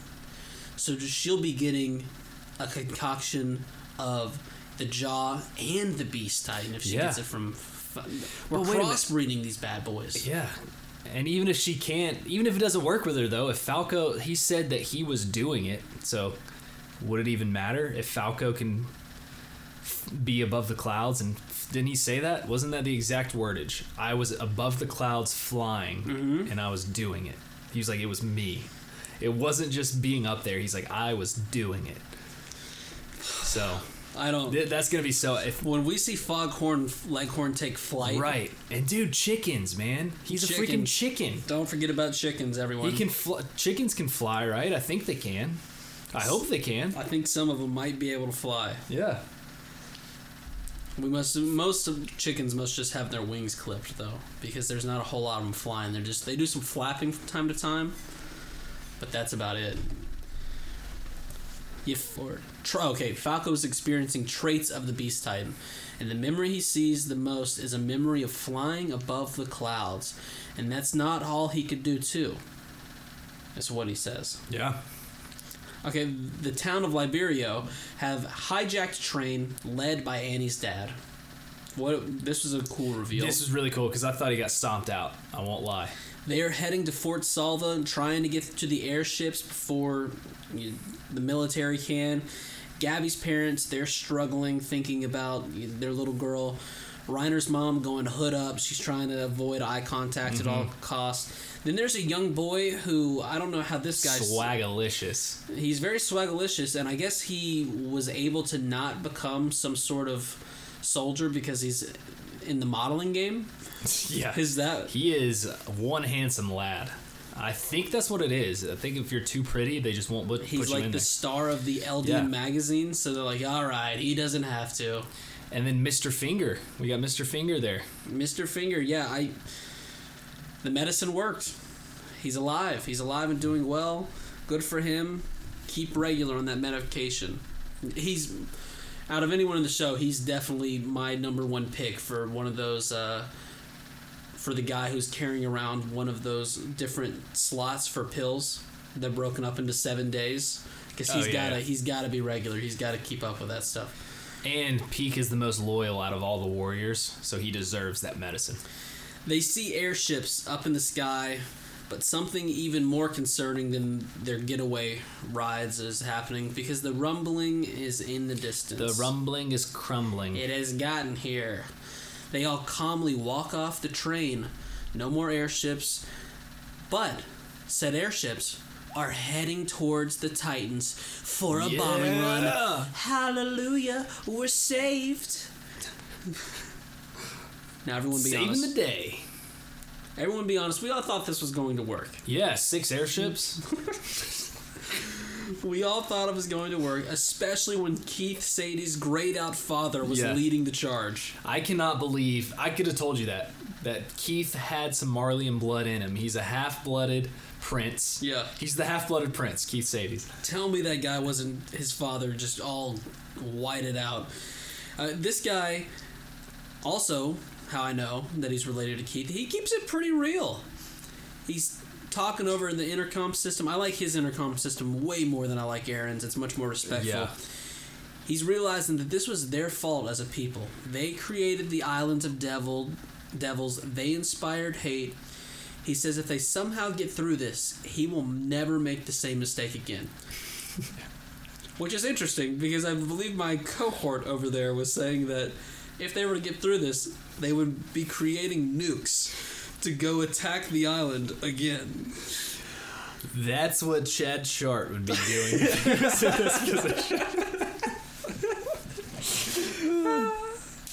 so just she'll be getting a concoction of the Jaw and the Beast Titan if she Yeah. gets it from. We're But crossbreeding these bad boys. Yeah. And even if she can't, even if it doesn't work with her though, if Falco, he said that he was doing it, so would it even matter if Falco can f- be above the clouds? And didn't he say that? Wasn't that the exact wordage? I was above the clouds flying, Mm-hmm. and I was doing it. He was like, it was me. It wasn't just being up there. He's like, I was doing it. So I don't. th- that's gonna be so. If when we see Foghorn Leghorn take flight, right, and dude, chickens, man, he's a freaking chicken. Don't forget about chickens, everyone. He can fly. Chickens can fly, right? I think they can. I hope they can. I think some of them might be able to fly. Yeah. We must. Most of chickens must just have their wings clipped though, because there's not a whole lot of them flying. They're just they do some flapping from time to time, but that's about it. If or tra- okay, Falco is experiencing traits of the Beast Titan, and the memory he sees the most is a memory of flying above the clouds, and that's not all he could do too. That's what he says. Yeah. Okay, the town of Liberio have hijacked train led by Annie's dad. What? This was a cool reveal. This is really cool because I thought he got stomped out. I won't lie. They are heading to Fort Salva and trying to get to the airships before you, the military can. Gabi's parents, they're struggling, thinking about their little girl. Reiner's mom going hood up. She's trying to avoid eye contact at all mm-hmm. costs. Then there's a young boy who I don't know how this guy's Swagalicious. he's very swagalicious and i guess he was able to not become some sort of soldier because he's in the modeling game yeah. is that He is one handsome lad. I think that's what it is. I think if you're too pretty, they just won't put, he's put like the there. star of the LD Yeah. magazine so they're like all right he doesn't have to And then Mr. Finger. We got Mr. Finger there. mr finger yeah i the medicine worked he's alive he's alive and doing well good for him keep regular on that medication he's out of anyone in the show he's definitely my number one pick for one of those uh, for the guy who's carrying around one of those different slots for pills they're broken up into seven days because Oh, he's yeah. gotta he's gotta be regular he's gotta keep up with that stuff And Pieck is the most loyal out of all the warriors, so he deserves that medicine. They see airships up in the sky, but something even more concerning than their getaway rides is happening because the rumbling is in the distance. The rumbling is crumbling. It has gotten here. They all calmly walk off the train. No more airships. But said airships are heading towards the Titans for a bombing run. Hallelujah, we're saved. now everyone be Saving honest. the day. Everyone be honest. We all thought this was going to work. Yeah, six airships. We all thought it was going to work, especially when Keith Shadis' grayed out father was Yeah. leading the charge. I cannot believe I could have told you that that Keith had some Marleyan blood in him. He's a half-blooded prince. Yeah. He's the half-blooded prince, Keith Shadis. Tell me that guy wasn't his father just all whited out. Uh, this guy, also, how I know that he's related to Keith, he keeps it pretty real. He's talking over in the intercom system. I like his intercom system way more than I like Eren's. It's much more respectful. Yeah. He's realizing that this was their fault as a people. They created the islands of devil, devils. They inspired hate. He says if they somehow get through this, he will never make the same mistake again. Which is interesting because I believe my cohort over there was saying that if they were to get through this, they would be creating nukes to go attack the island again. That's what Chad Shart would be doing.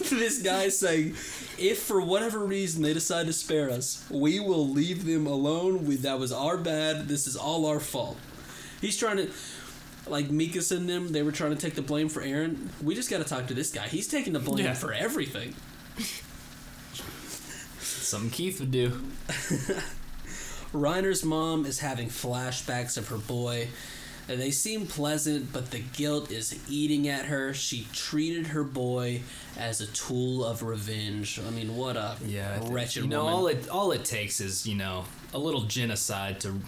this guy saying, if for whatever reason they decide to spare us, we will leave them alone. We, that was our bad. This is all our fault. He's trying to, like Mikas and them, they were trying to take the blame for Eren. We just got to talk to this guy. He's taking the blame Yeah. for everything. Something Keith would do. Reiner's mom is having flashbacks of her boy. And they seem pleasant, but the guilt is eating at her. She treated her boy as a tool of revenge. I mean, what a Yeah, wretched You know, woman. all it all it takes is you know a little genocide to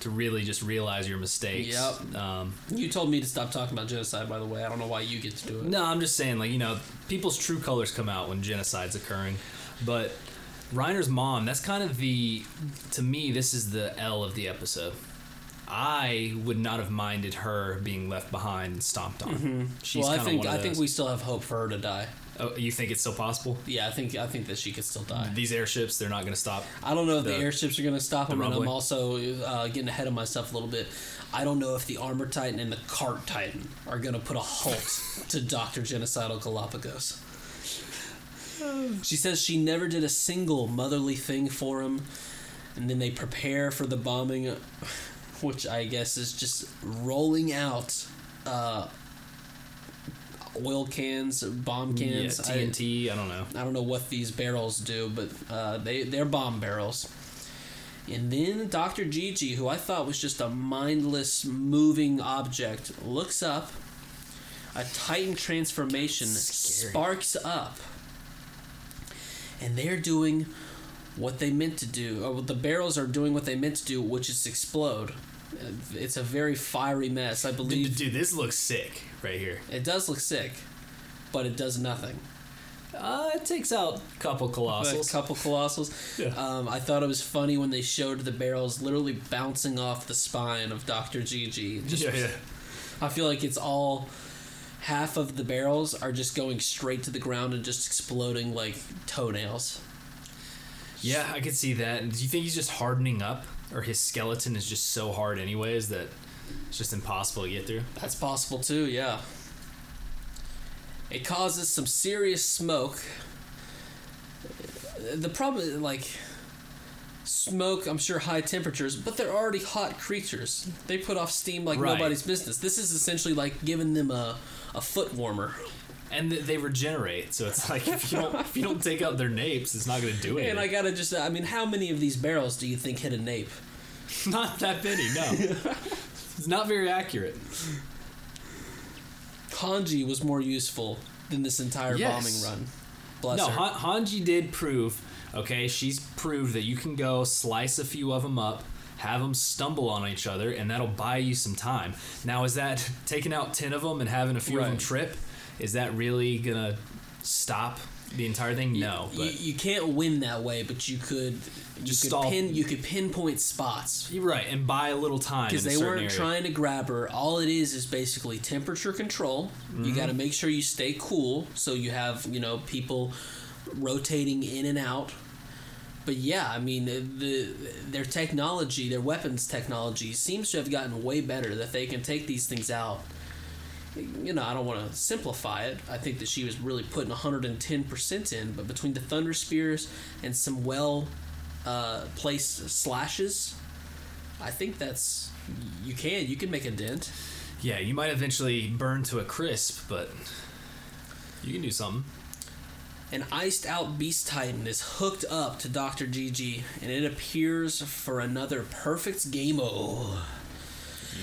to really just realize your mistakes. Yep. Um, You told me to stop talking about genocide, by the way. I don't know why you get to do it. no, I'm just saying, like you know, people's true colors come out when genocide's occurring, but Reiner's mom. That's kind of the to me. This is the L of the episode. I would not have minded her being left behind and stomped on. She's well, I think I think we still have hope for her to die. Oh, you think it's still possible? Yeah, I think I think that she could still die. These airships, they're not going to stop. I don't know if the, The- airships are going to stop him, and I'm also uh, getting ahead of myself a little bit. I don't know if the Armor Titan and the Cart Titan are going to put a halt to Doctor Genocidal Galapagos. She says she never did a single motherly thing for him, and then they prepare for the bombing, which I guess is just rolling out uh, oil cans, bomb cans. yeah, TNT. I don't know. I don't know what these barrels do, but uh, they they're bomb barrels. And then Dr. Gigi, who I thought was just a mindless moving object, looks up. A Titan transformation sparks up. And they're doing what they meant to do. Or the barrels are doing what they meant to do, which is explode. Uh, It's a very fiery mess. I believe Dude, dude, this looks sick right here. it does look sick, but it does nothing. Uh, it takes out a couple colossals. A couple colossals. Yeah. Um, I thought it was funny when they showed the barrels literally bouncing off the spine of Dr. Gigi. Just, yeah, yeah. I feel like it's all half of the barrels are just going straight to the ground and just exploding like toenails. Yeah, I could see that. Do you think he's just hardening up, or his skeleton is just so hard, anyways, that it's just impossible to get through? That's possible too, yeah. It causes some serious smoke. The problem like, smoke, I'm sure high temperatures, but they're already hot creatures. They put off steam like Right. nobody's business. This is essentially like giving them a, a foot warmer. And th- they regenerate, so it's like if you don't if you don't take out their napes, it's not going to do anything. And I gotta just, I mean, how many of these barrels do you think hit a nape? not that many, no. it's not very accurate. Hanji was more useful than this entire Yes. bombing run. Bless no, her. Han- Hanji did prove. Okay, she's proved that you can go slice a few of them up, have them stumble on each other, and that'll buy you some time. Now, is that taking out ten of them and having a few of them trip? Is that really gonna stop the entire thing? No, you, but you can't win that way, but you could you Just could stall- pin you could pinpoint spots you're right, and buy a little time because they weren't area. trying to grab her. All it is is basically temperature control. You Mm-hmm. got to make sure you stay cool, so you have you know people rotating in and out. But yeah, I mean the their technology, their weapons technology seems to have gotten way better. That they can take these things out. You know, I don't want to simplify it. I think that she was really putting 110% in, but between the thunder spears and some well uh, placed slashes, I think that's you can you can make a dent. Yeah, you might eventually burn to a crisp, but you can do something. An iced out beast titan is hooked up to Dr. GG and it appears for another perfect game. Oh.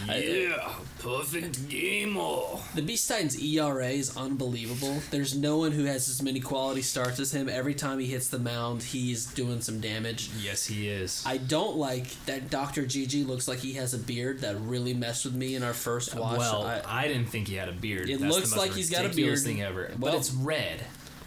Yeah, perfect gamer. The Beast Titan's ERA is unbelievable. There's no one who has as many quality starts as him. Every time he hits the mound, he's doing some damage. Yes, he is. I don't like that Dr. Gigi looks like he has a beard that really messed with me in our first watch. well, I, I, didn't think he had a beard. It That's looks the most like he's got a beard. thing ever. but Well- it's red.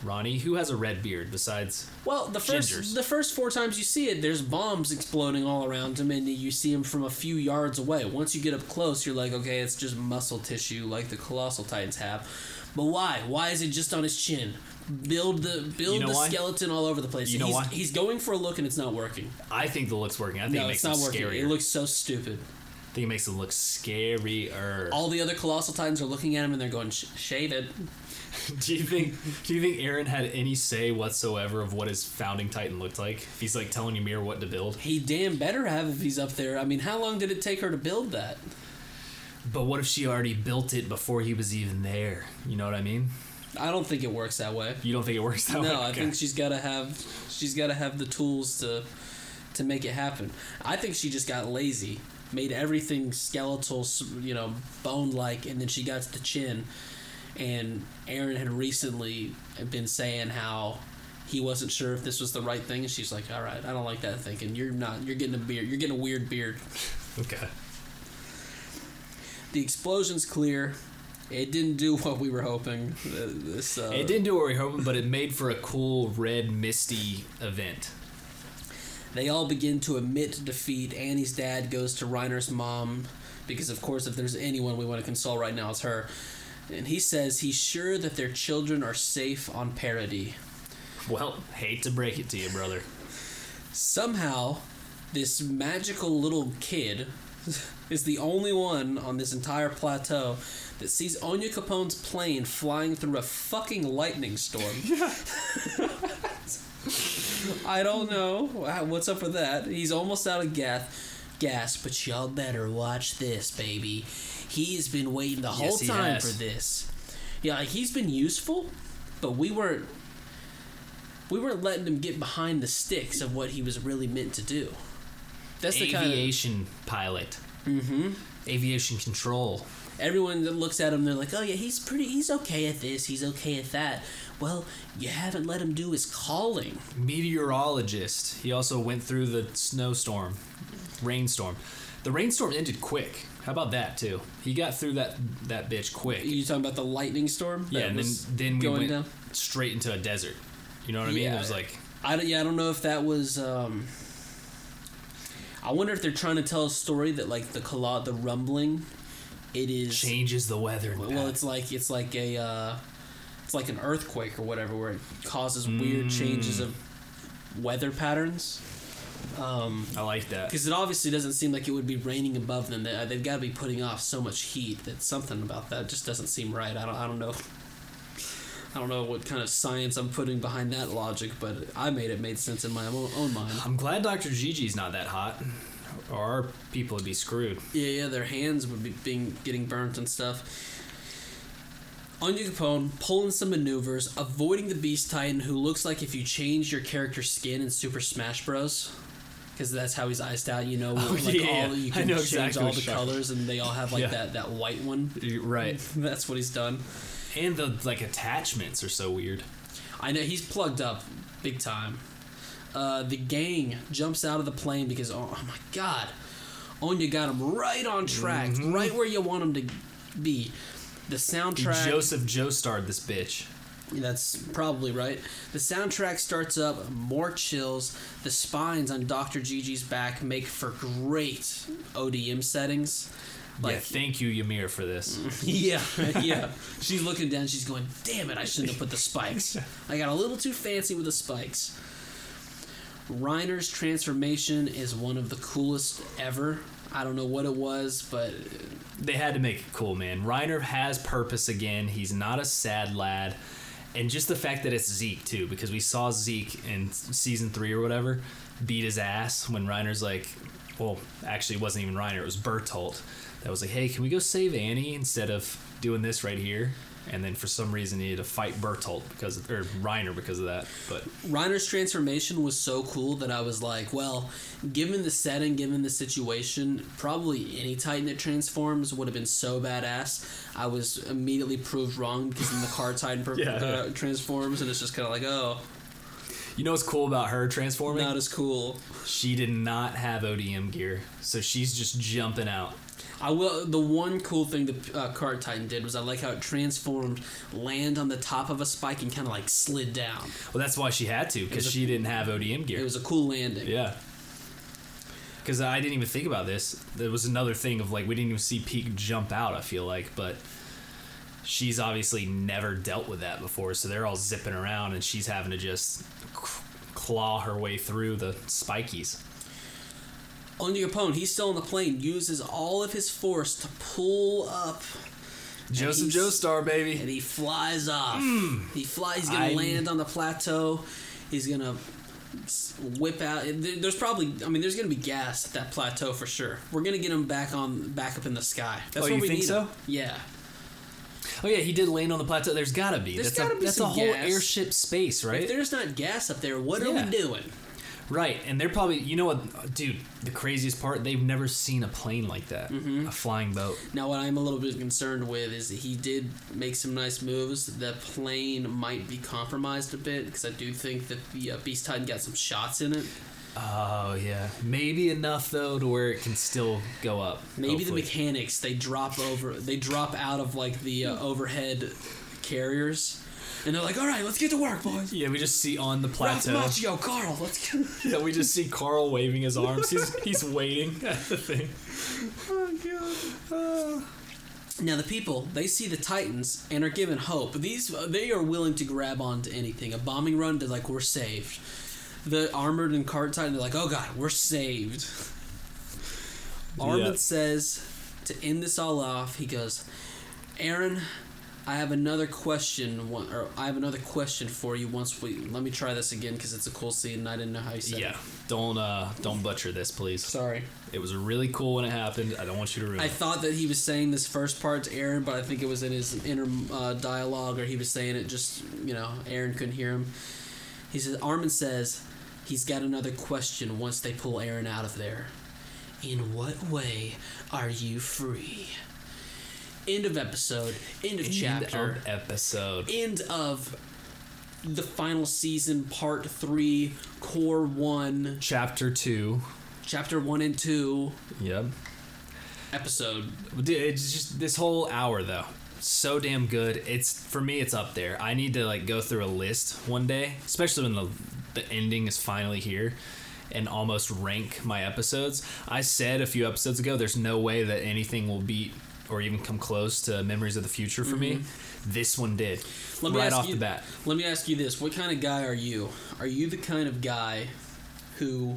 Ronnie, who has a red beard besides? well, the first Gingers. the first four times you see it, there's bombs exploding all around him, and you see him from a few yards away. Once you get up close, you're like, okay, it's just muscle tissue like the colossal titans have. But why? Why is it just on his chin? Build the build You know the why? skeleton all over the place. You know he's, why? he's going for a look and it's not working. I think the look's working. I think No, it makes it's not working. scarier. It looks so stupid. I think it makes him look scarier. All the other colossal titans are looking at him and they're going, "Sh- "Shave it." do you think? Do you think Eren had any say whatsoever of what his founding Titan looked like? If he's like telling Ymir what to build. He damn better have if he's up there. I mean, how long did it take her to build that? But what if she already built it before he was even there? You know what I mean? I don't think it works that way. You don't think it works that way? No, I Okay. think she's got to have she's got to have the tools to to make it happen. I think she just got lazy, made everything skeletal, you know, bone like, and then she got to the chin. And Eren had recently been saying how he wasn't sure if this was the right thing, and she's like, "All right, I don't like that thinking. You're not. You're getting a beard. You're getting a weird beard." Okay. The explosion's clear. It didn't do what we were hoping. Uh, This uh, it didn't do what we were hoping, but it made for a cool red misty event. They all begin to admit defeat. Annie's dad goes to Reiner's mom because, of course, if there's anyone we want to console right now, it's her. And he says he's sure that their children are safe on Parody. Well, hate to break it to you, brother. Somehow, this magical little kid is the only one on this entire plateau that sees Onyankopon's plane flying through a fucking lightning storm. I don't know what's up with that. He's almost out of gas, gas, but y'all better watch this, baby. He's been waiting the whole Yes, time has. for this. Yeah, like he's been useful, but we weren't we weren't letting him get behind the sticks of what he was really meant to do. That's the kind of Aviation pilot. hmm Aviation control. Everyone that looks at him, they're like, "Oh yeah, he's pretty. He's okay at this. He's okay at that." Well, you haven't let him do his calling. Meteorologist. He also went through the snowstorm, rainstorm. The rainstorm ended quick. How about that too? He got through that that bitch quick. You talking about the lightning storm? yeah, and then then we went down. straight into a desert. You know what I mean? Yeah. It was like I don't, yeah, I don't know if that was. Um, I wonder if they're trying to tell a story that like the colo- the rumbling, it is. changes the weather. Well, it's like it's like a. Uh, it's like an earthquake or whatever, where it causes weird changes Mm. of weather patterns. Um, I like that. Because it obviously doesn't seem like it would be raining above them. They, they've got to be putting off so much heat that something about that just doesn't seem right. I don't. I don't know. I don't know what kind of science I'm putting behind that logic, but I made it made sense in my own, own mind. I'm glad Dr. Gigi's not that hot, or our people would be screwed. Yeah, yeah, their hands would be being getting burnt and stuff. Onyankopon pulling some maneuvers, avoiding the Beast Titan, who looks like if you change your character's skin in Super Smash Bros. Because that's how he's iced out, you know. Oh, like yeah, all, you can change exactly all the colors, and they all have like Yeah. that, that white one. Right. That's what he's done. And the like attachments are so weird. I know he's plugged up big time. Uh, the gang jumps out of the plane because oh, oh my god, Onya got him right on track, Mm-hmm. right where you want him to be. The soundtrack. Joseph Joe starred this bitch. That's probably right. The soundtrack starts up, more chills. The spines on Dr. Gigi's back make for great ODM settings. yeah, thank you, Ymir, for this. yeah, yeah. She's looking down. She's going, "Damn it! I shouldn't have put the spikes. I got a little too fancy with the spikes." Reiner's transformation is one of the coolest ever. I don't know what it was, but They had to make it cool, man. Reiner has purpose again. He's not a sad lad. And just the fact that it's Zeke, too, because we saw Zeke in season three or whatever beat his ass when Reiner's like, well, actually, it wasn't even Reiner, it was Bertolt that was like, hey, can we go save Annie instead of doing this right here? And then for some reason he had to fight Bertolt because of, or Reiner because of that. But Reiner's transformation was so cool that I was like, well, given the setting, given the situation, probably any Titan that transforms would have been so badass. I was immediately proved wrong because then the car Titan per- Yeah, uh, yeah. transforms, and it's just kind of like, oh, you know what's cool about her transforming? not as cool. she did not have ODM gear, so she's just jumping out. I will. The one cool thing the uh, Cart Titan did was I like how it transformed, land on the top of a spike, and kind of like slid down. Well, that's why she had to because she didn't have ODM gear. It was a cool landing. Yeah. Because I didn't even think about this. There was another thing of like we didn't even see Pieck jump out. I feel like, but she's obviously never dealt with that before. So they're all zipping around, and she's having to just claw her way through the spikies. Onyankopon, he's still on the plane, uses all of his force to pull up, Joseph Joestar, baby. and he flies off. Hmm. He flies. He's gonna I- land on the plateau. He's gonna whip out. There's probably, I mean, there's gonna be gas at that plateau for sure. We're gonna get him back on, back up in the sky. That's Oh, what you we think need so? him. Yeah. Oh yeah, he did land on the plateau. There's gotta be. There's that's gotta a, be that's a whole gas. airship space, right? If there's not gas up there, what are we doing? Right, and they're probably you know what, dude. The craziest part, they've never seen a plane like that, Mm-hmm. a flying boat. Now, what I'm a little bit concerned with is that he did make some nice moves. The plane might be compromised a bit because I do think that the uh, Beast Titan got some shots in it. Oh yeah, maybe enough though to where it can still go up. Maybe hopefully. the mechanics they drop over, they drop out of like the uh, overhead carriers, and they're like, "All right, let's get to work, boys." Yeah, we just see on the Ralph plateau. Macchio, Carl, let's get. yeah, we just see Carl waving his arms. He's he's waiting at the thing. Oh god. Now the people they see the Titans and are given hope. These uh, they are willing to grab onto anything. A bombing run, they're like, "We're saved." The armored and cart Titan, they're like, "Oh God, we're saved." Armin Yeah. says to end this all off. He goes, "Eren, I have another question. One, or I have another question for you. Once we let me try this again because it's a cool scene and I didn't know how you said Yeah, it. don't uh don't butcher this, please. Sorry. It was really cool when it happened. I don't want you to ruin I it. thought that he was saying this first part to Eren, but I think it was in his inner uh, dialogue, or he was saying it just, you know, Eren couldn't hear him. He says, Armin says he's got another question once they pull Eren out of there. In what way are you free? End of episode. End of End chapter. of episode. end of the final season, part three, cour one, Chapter two. chapter one and two Yep. episode. It's just this whole hour though. So damn good. It's for me. It's up there. I need to like go through a list one day, especially when the the ending is finally here, and almost rank my episodes. I said a few episodes ago, there's no way that anything will beat or even come close to Memories of the Future for me. This one did. Mm-hmm. Let me right ask off you, the bat. Let me ask you this: What kind of guy are you? Are you the kind of guy who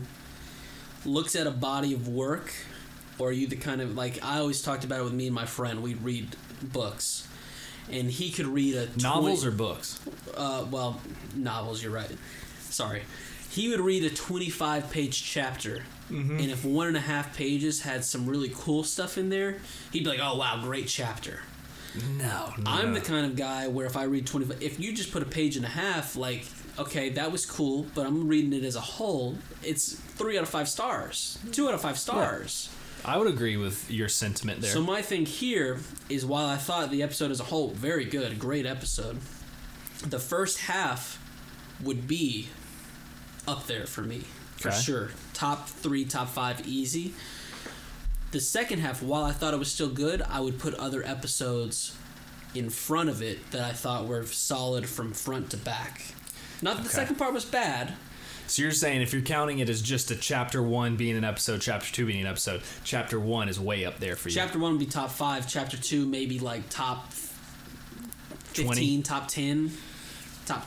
looks at a body of work, or are you the kind of like I always talked about it with me and my friend? We read books, and he could read a 20 Novels or books? uh, well, novels. You're right. Sorry. He would read a 25 page chapter, Mm-hmm. and if one and a half pages had some really cool stuff in there, he'd be like, "Oh wow, great chapter." No, no. I'm the kind of guy where if I read 25, if you just put a page and a half, like, okay, that was cool, but I'm reading it as a whole, it's three out of five stars, two out of five stars. I would agree with your sentiment there. So my thing here is while I thought the episode as a whole very good, great episode, the first half would be up there for me for Okay. sure. Top three, top five, easy. The second half, while I thought it was still good, I would put other episodes in front of it that I thought were solid from front to back. Not that the second part was bad. So you're saying if you're counting it as just a chapter one being an episode, chapter two being an episode, chapter one is way up there for you. Chapter one would be top five. Chapter two maybe like top 15, 20. top ten, top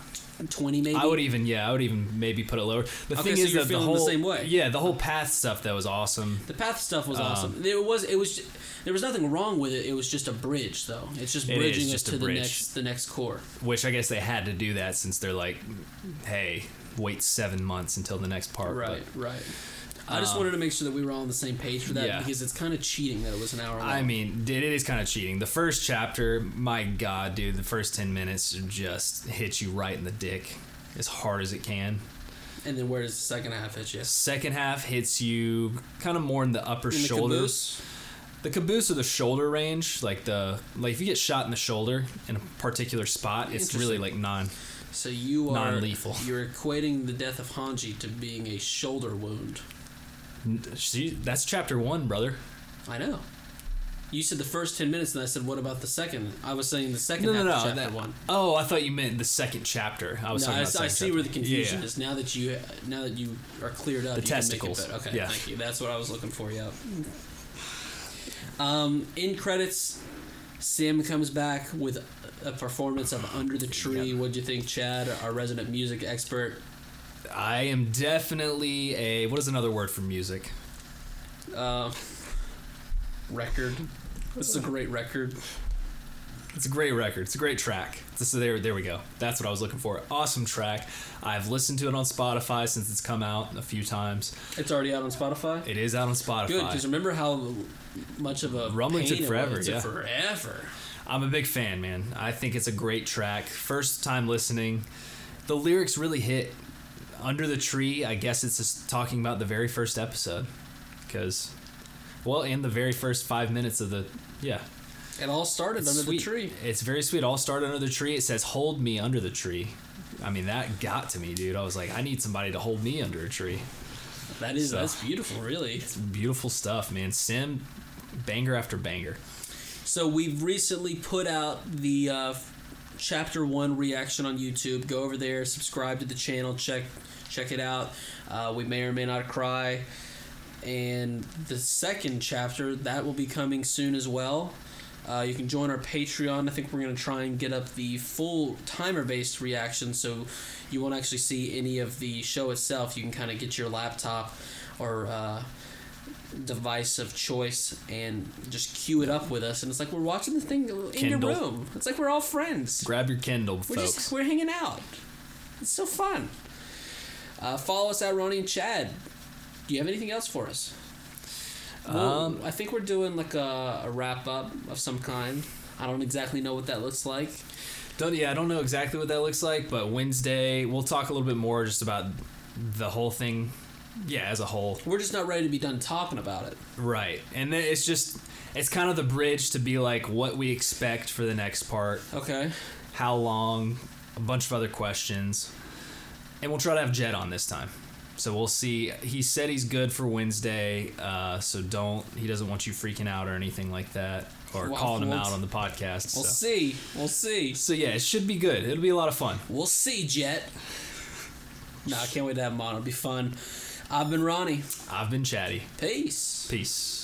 twenty maybe. I would even yeah, I would even maybe put it lower. The Okay, thing so is that the feeling the whole same way. yeah, the whole path stuff that was awesome. the path stuff was Um, awesome. There was it was there was nothing wrong with it. It was just a bridge though. It's just bridging us just a to the next the next cour. Which I guess they had to do that since they're like, hey, wait seven months until the next part. Right, right. I just Um, wanted to make sure that we were all on the same page for that yeah. because it's kind of cheating that it was an hour long. I mean, it is kind of cheating. The first chapter, my God, dude, the first 10 minutes just hit you right in the dick as hard as it can. and then where does the second half hit you? Second half hits you kind of more in the upper In the shoulder. caboose? The caboose or the shoulder range, like the like if you get shot in the shoulder in a particular spot, it's really like non. So you are Non-lethal. You're equating the death of Hanji to being a shoulder wound. See, that's chapter one, brother. I know. You said the first ten minutes, and I said, "What about the second? I was saying the second No, half no, of chapter that- one. Oh, I thought you meant the second chapter. I was No, talking I, about I see where the confusion Yeah. is now that you now that you are cleared up. The you testicles. Can make it better. Okay, Yeah. thank you. That's what I was looking for. Yeah. Um, in credits, SiM comes back with a performance of "Under the Tree." What'd you think, Chad, our resident music expert? I am definitely a what is another word for music? Uh, record. This is a great record. It's a great record. It's a great track. So there, there we go. That's what I was looking for. Awesome track. I've listened to it on Spotify since it's come out a few times. It's already out on Spotify. It is out on Spotify. Good, because remember how much of a Rumbling pain took it forever, was. Yeah. forever. I'm a big fan, man. I think it's a great track. First time listening, the lyrics really hit. Under the tree, I guess it's just talking about the very first episode, because, well, in the very first five minutes of the, yeah, It all started It's under sweet. the tree. It's very sweet. All started under the tree. It says, "Hold me under the tree." I mean, that got to me, dude. I was like, I need somebody to hold me under a tree. That is So- that's beautiful, really. It's beautiful stuff, man. SiM, banger after banger. So we've recently put out the uh, chapter one reaction on YouTube. Go over there, subscribe to the channel, check check it out. Uh, we may or may not cry. And the second chapter that will be coming soon as well. Uh, you can join our Patreon. I think we're going to try and get up the full timer based reaction so you won't actually see any of the show itself. You can kind of get your laptop or uh, device of choice and just cue it up with us. And it's like we're watching the thing in Kindle. your room. It's like we're all friends. Grab your Kindle, We're folks. just we're hanging out. It's so fun. Uh, follow us at Ronny and Chad. Do you have anything else for us? Well, Um, I think we're doing like a, a wrap up of some kind. I don't exactly know what that looks like. Don't yeah, I don't know exactly what that looks like, but Wednesday we'll talk a little bit more just about the whole thing. Yeah, as a whole. We're just not ready to be done talking about it. Right. And then it's just it's kind of the bridge to be like what we expect for the next part, Okay. how long, a bunch of other questions. And we'll try to have Jed on this time. So we'll see. He said he's good for Wednesday, uh, so don't. He doesn't want you freaking out or anything like that, or Well, calling him we'll out on the podcast. We'll so. see. We'll see. so yeah, it should be good. It'll be a lot of fun. We'll see, Jet. No, I can't wait to have him on. It'll be fun. I've been Ronny. I've been chatty. Peace. Peace.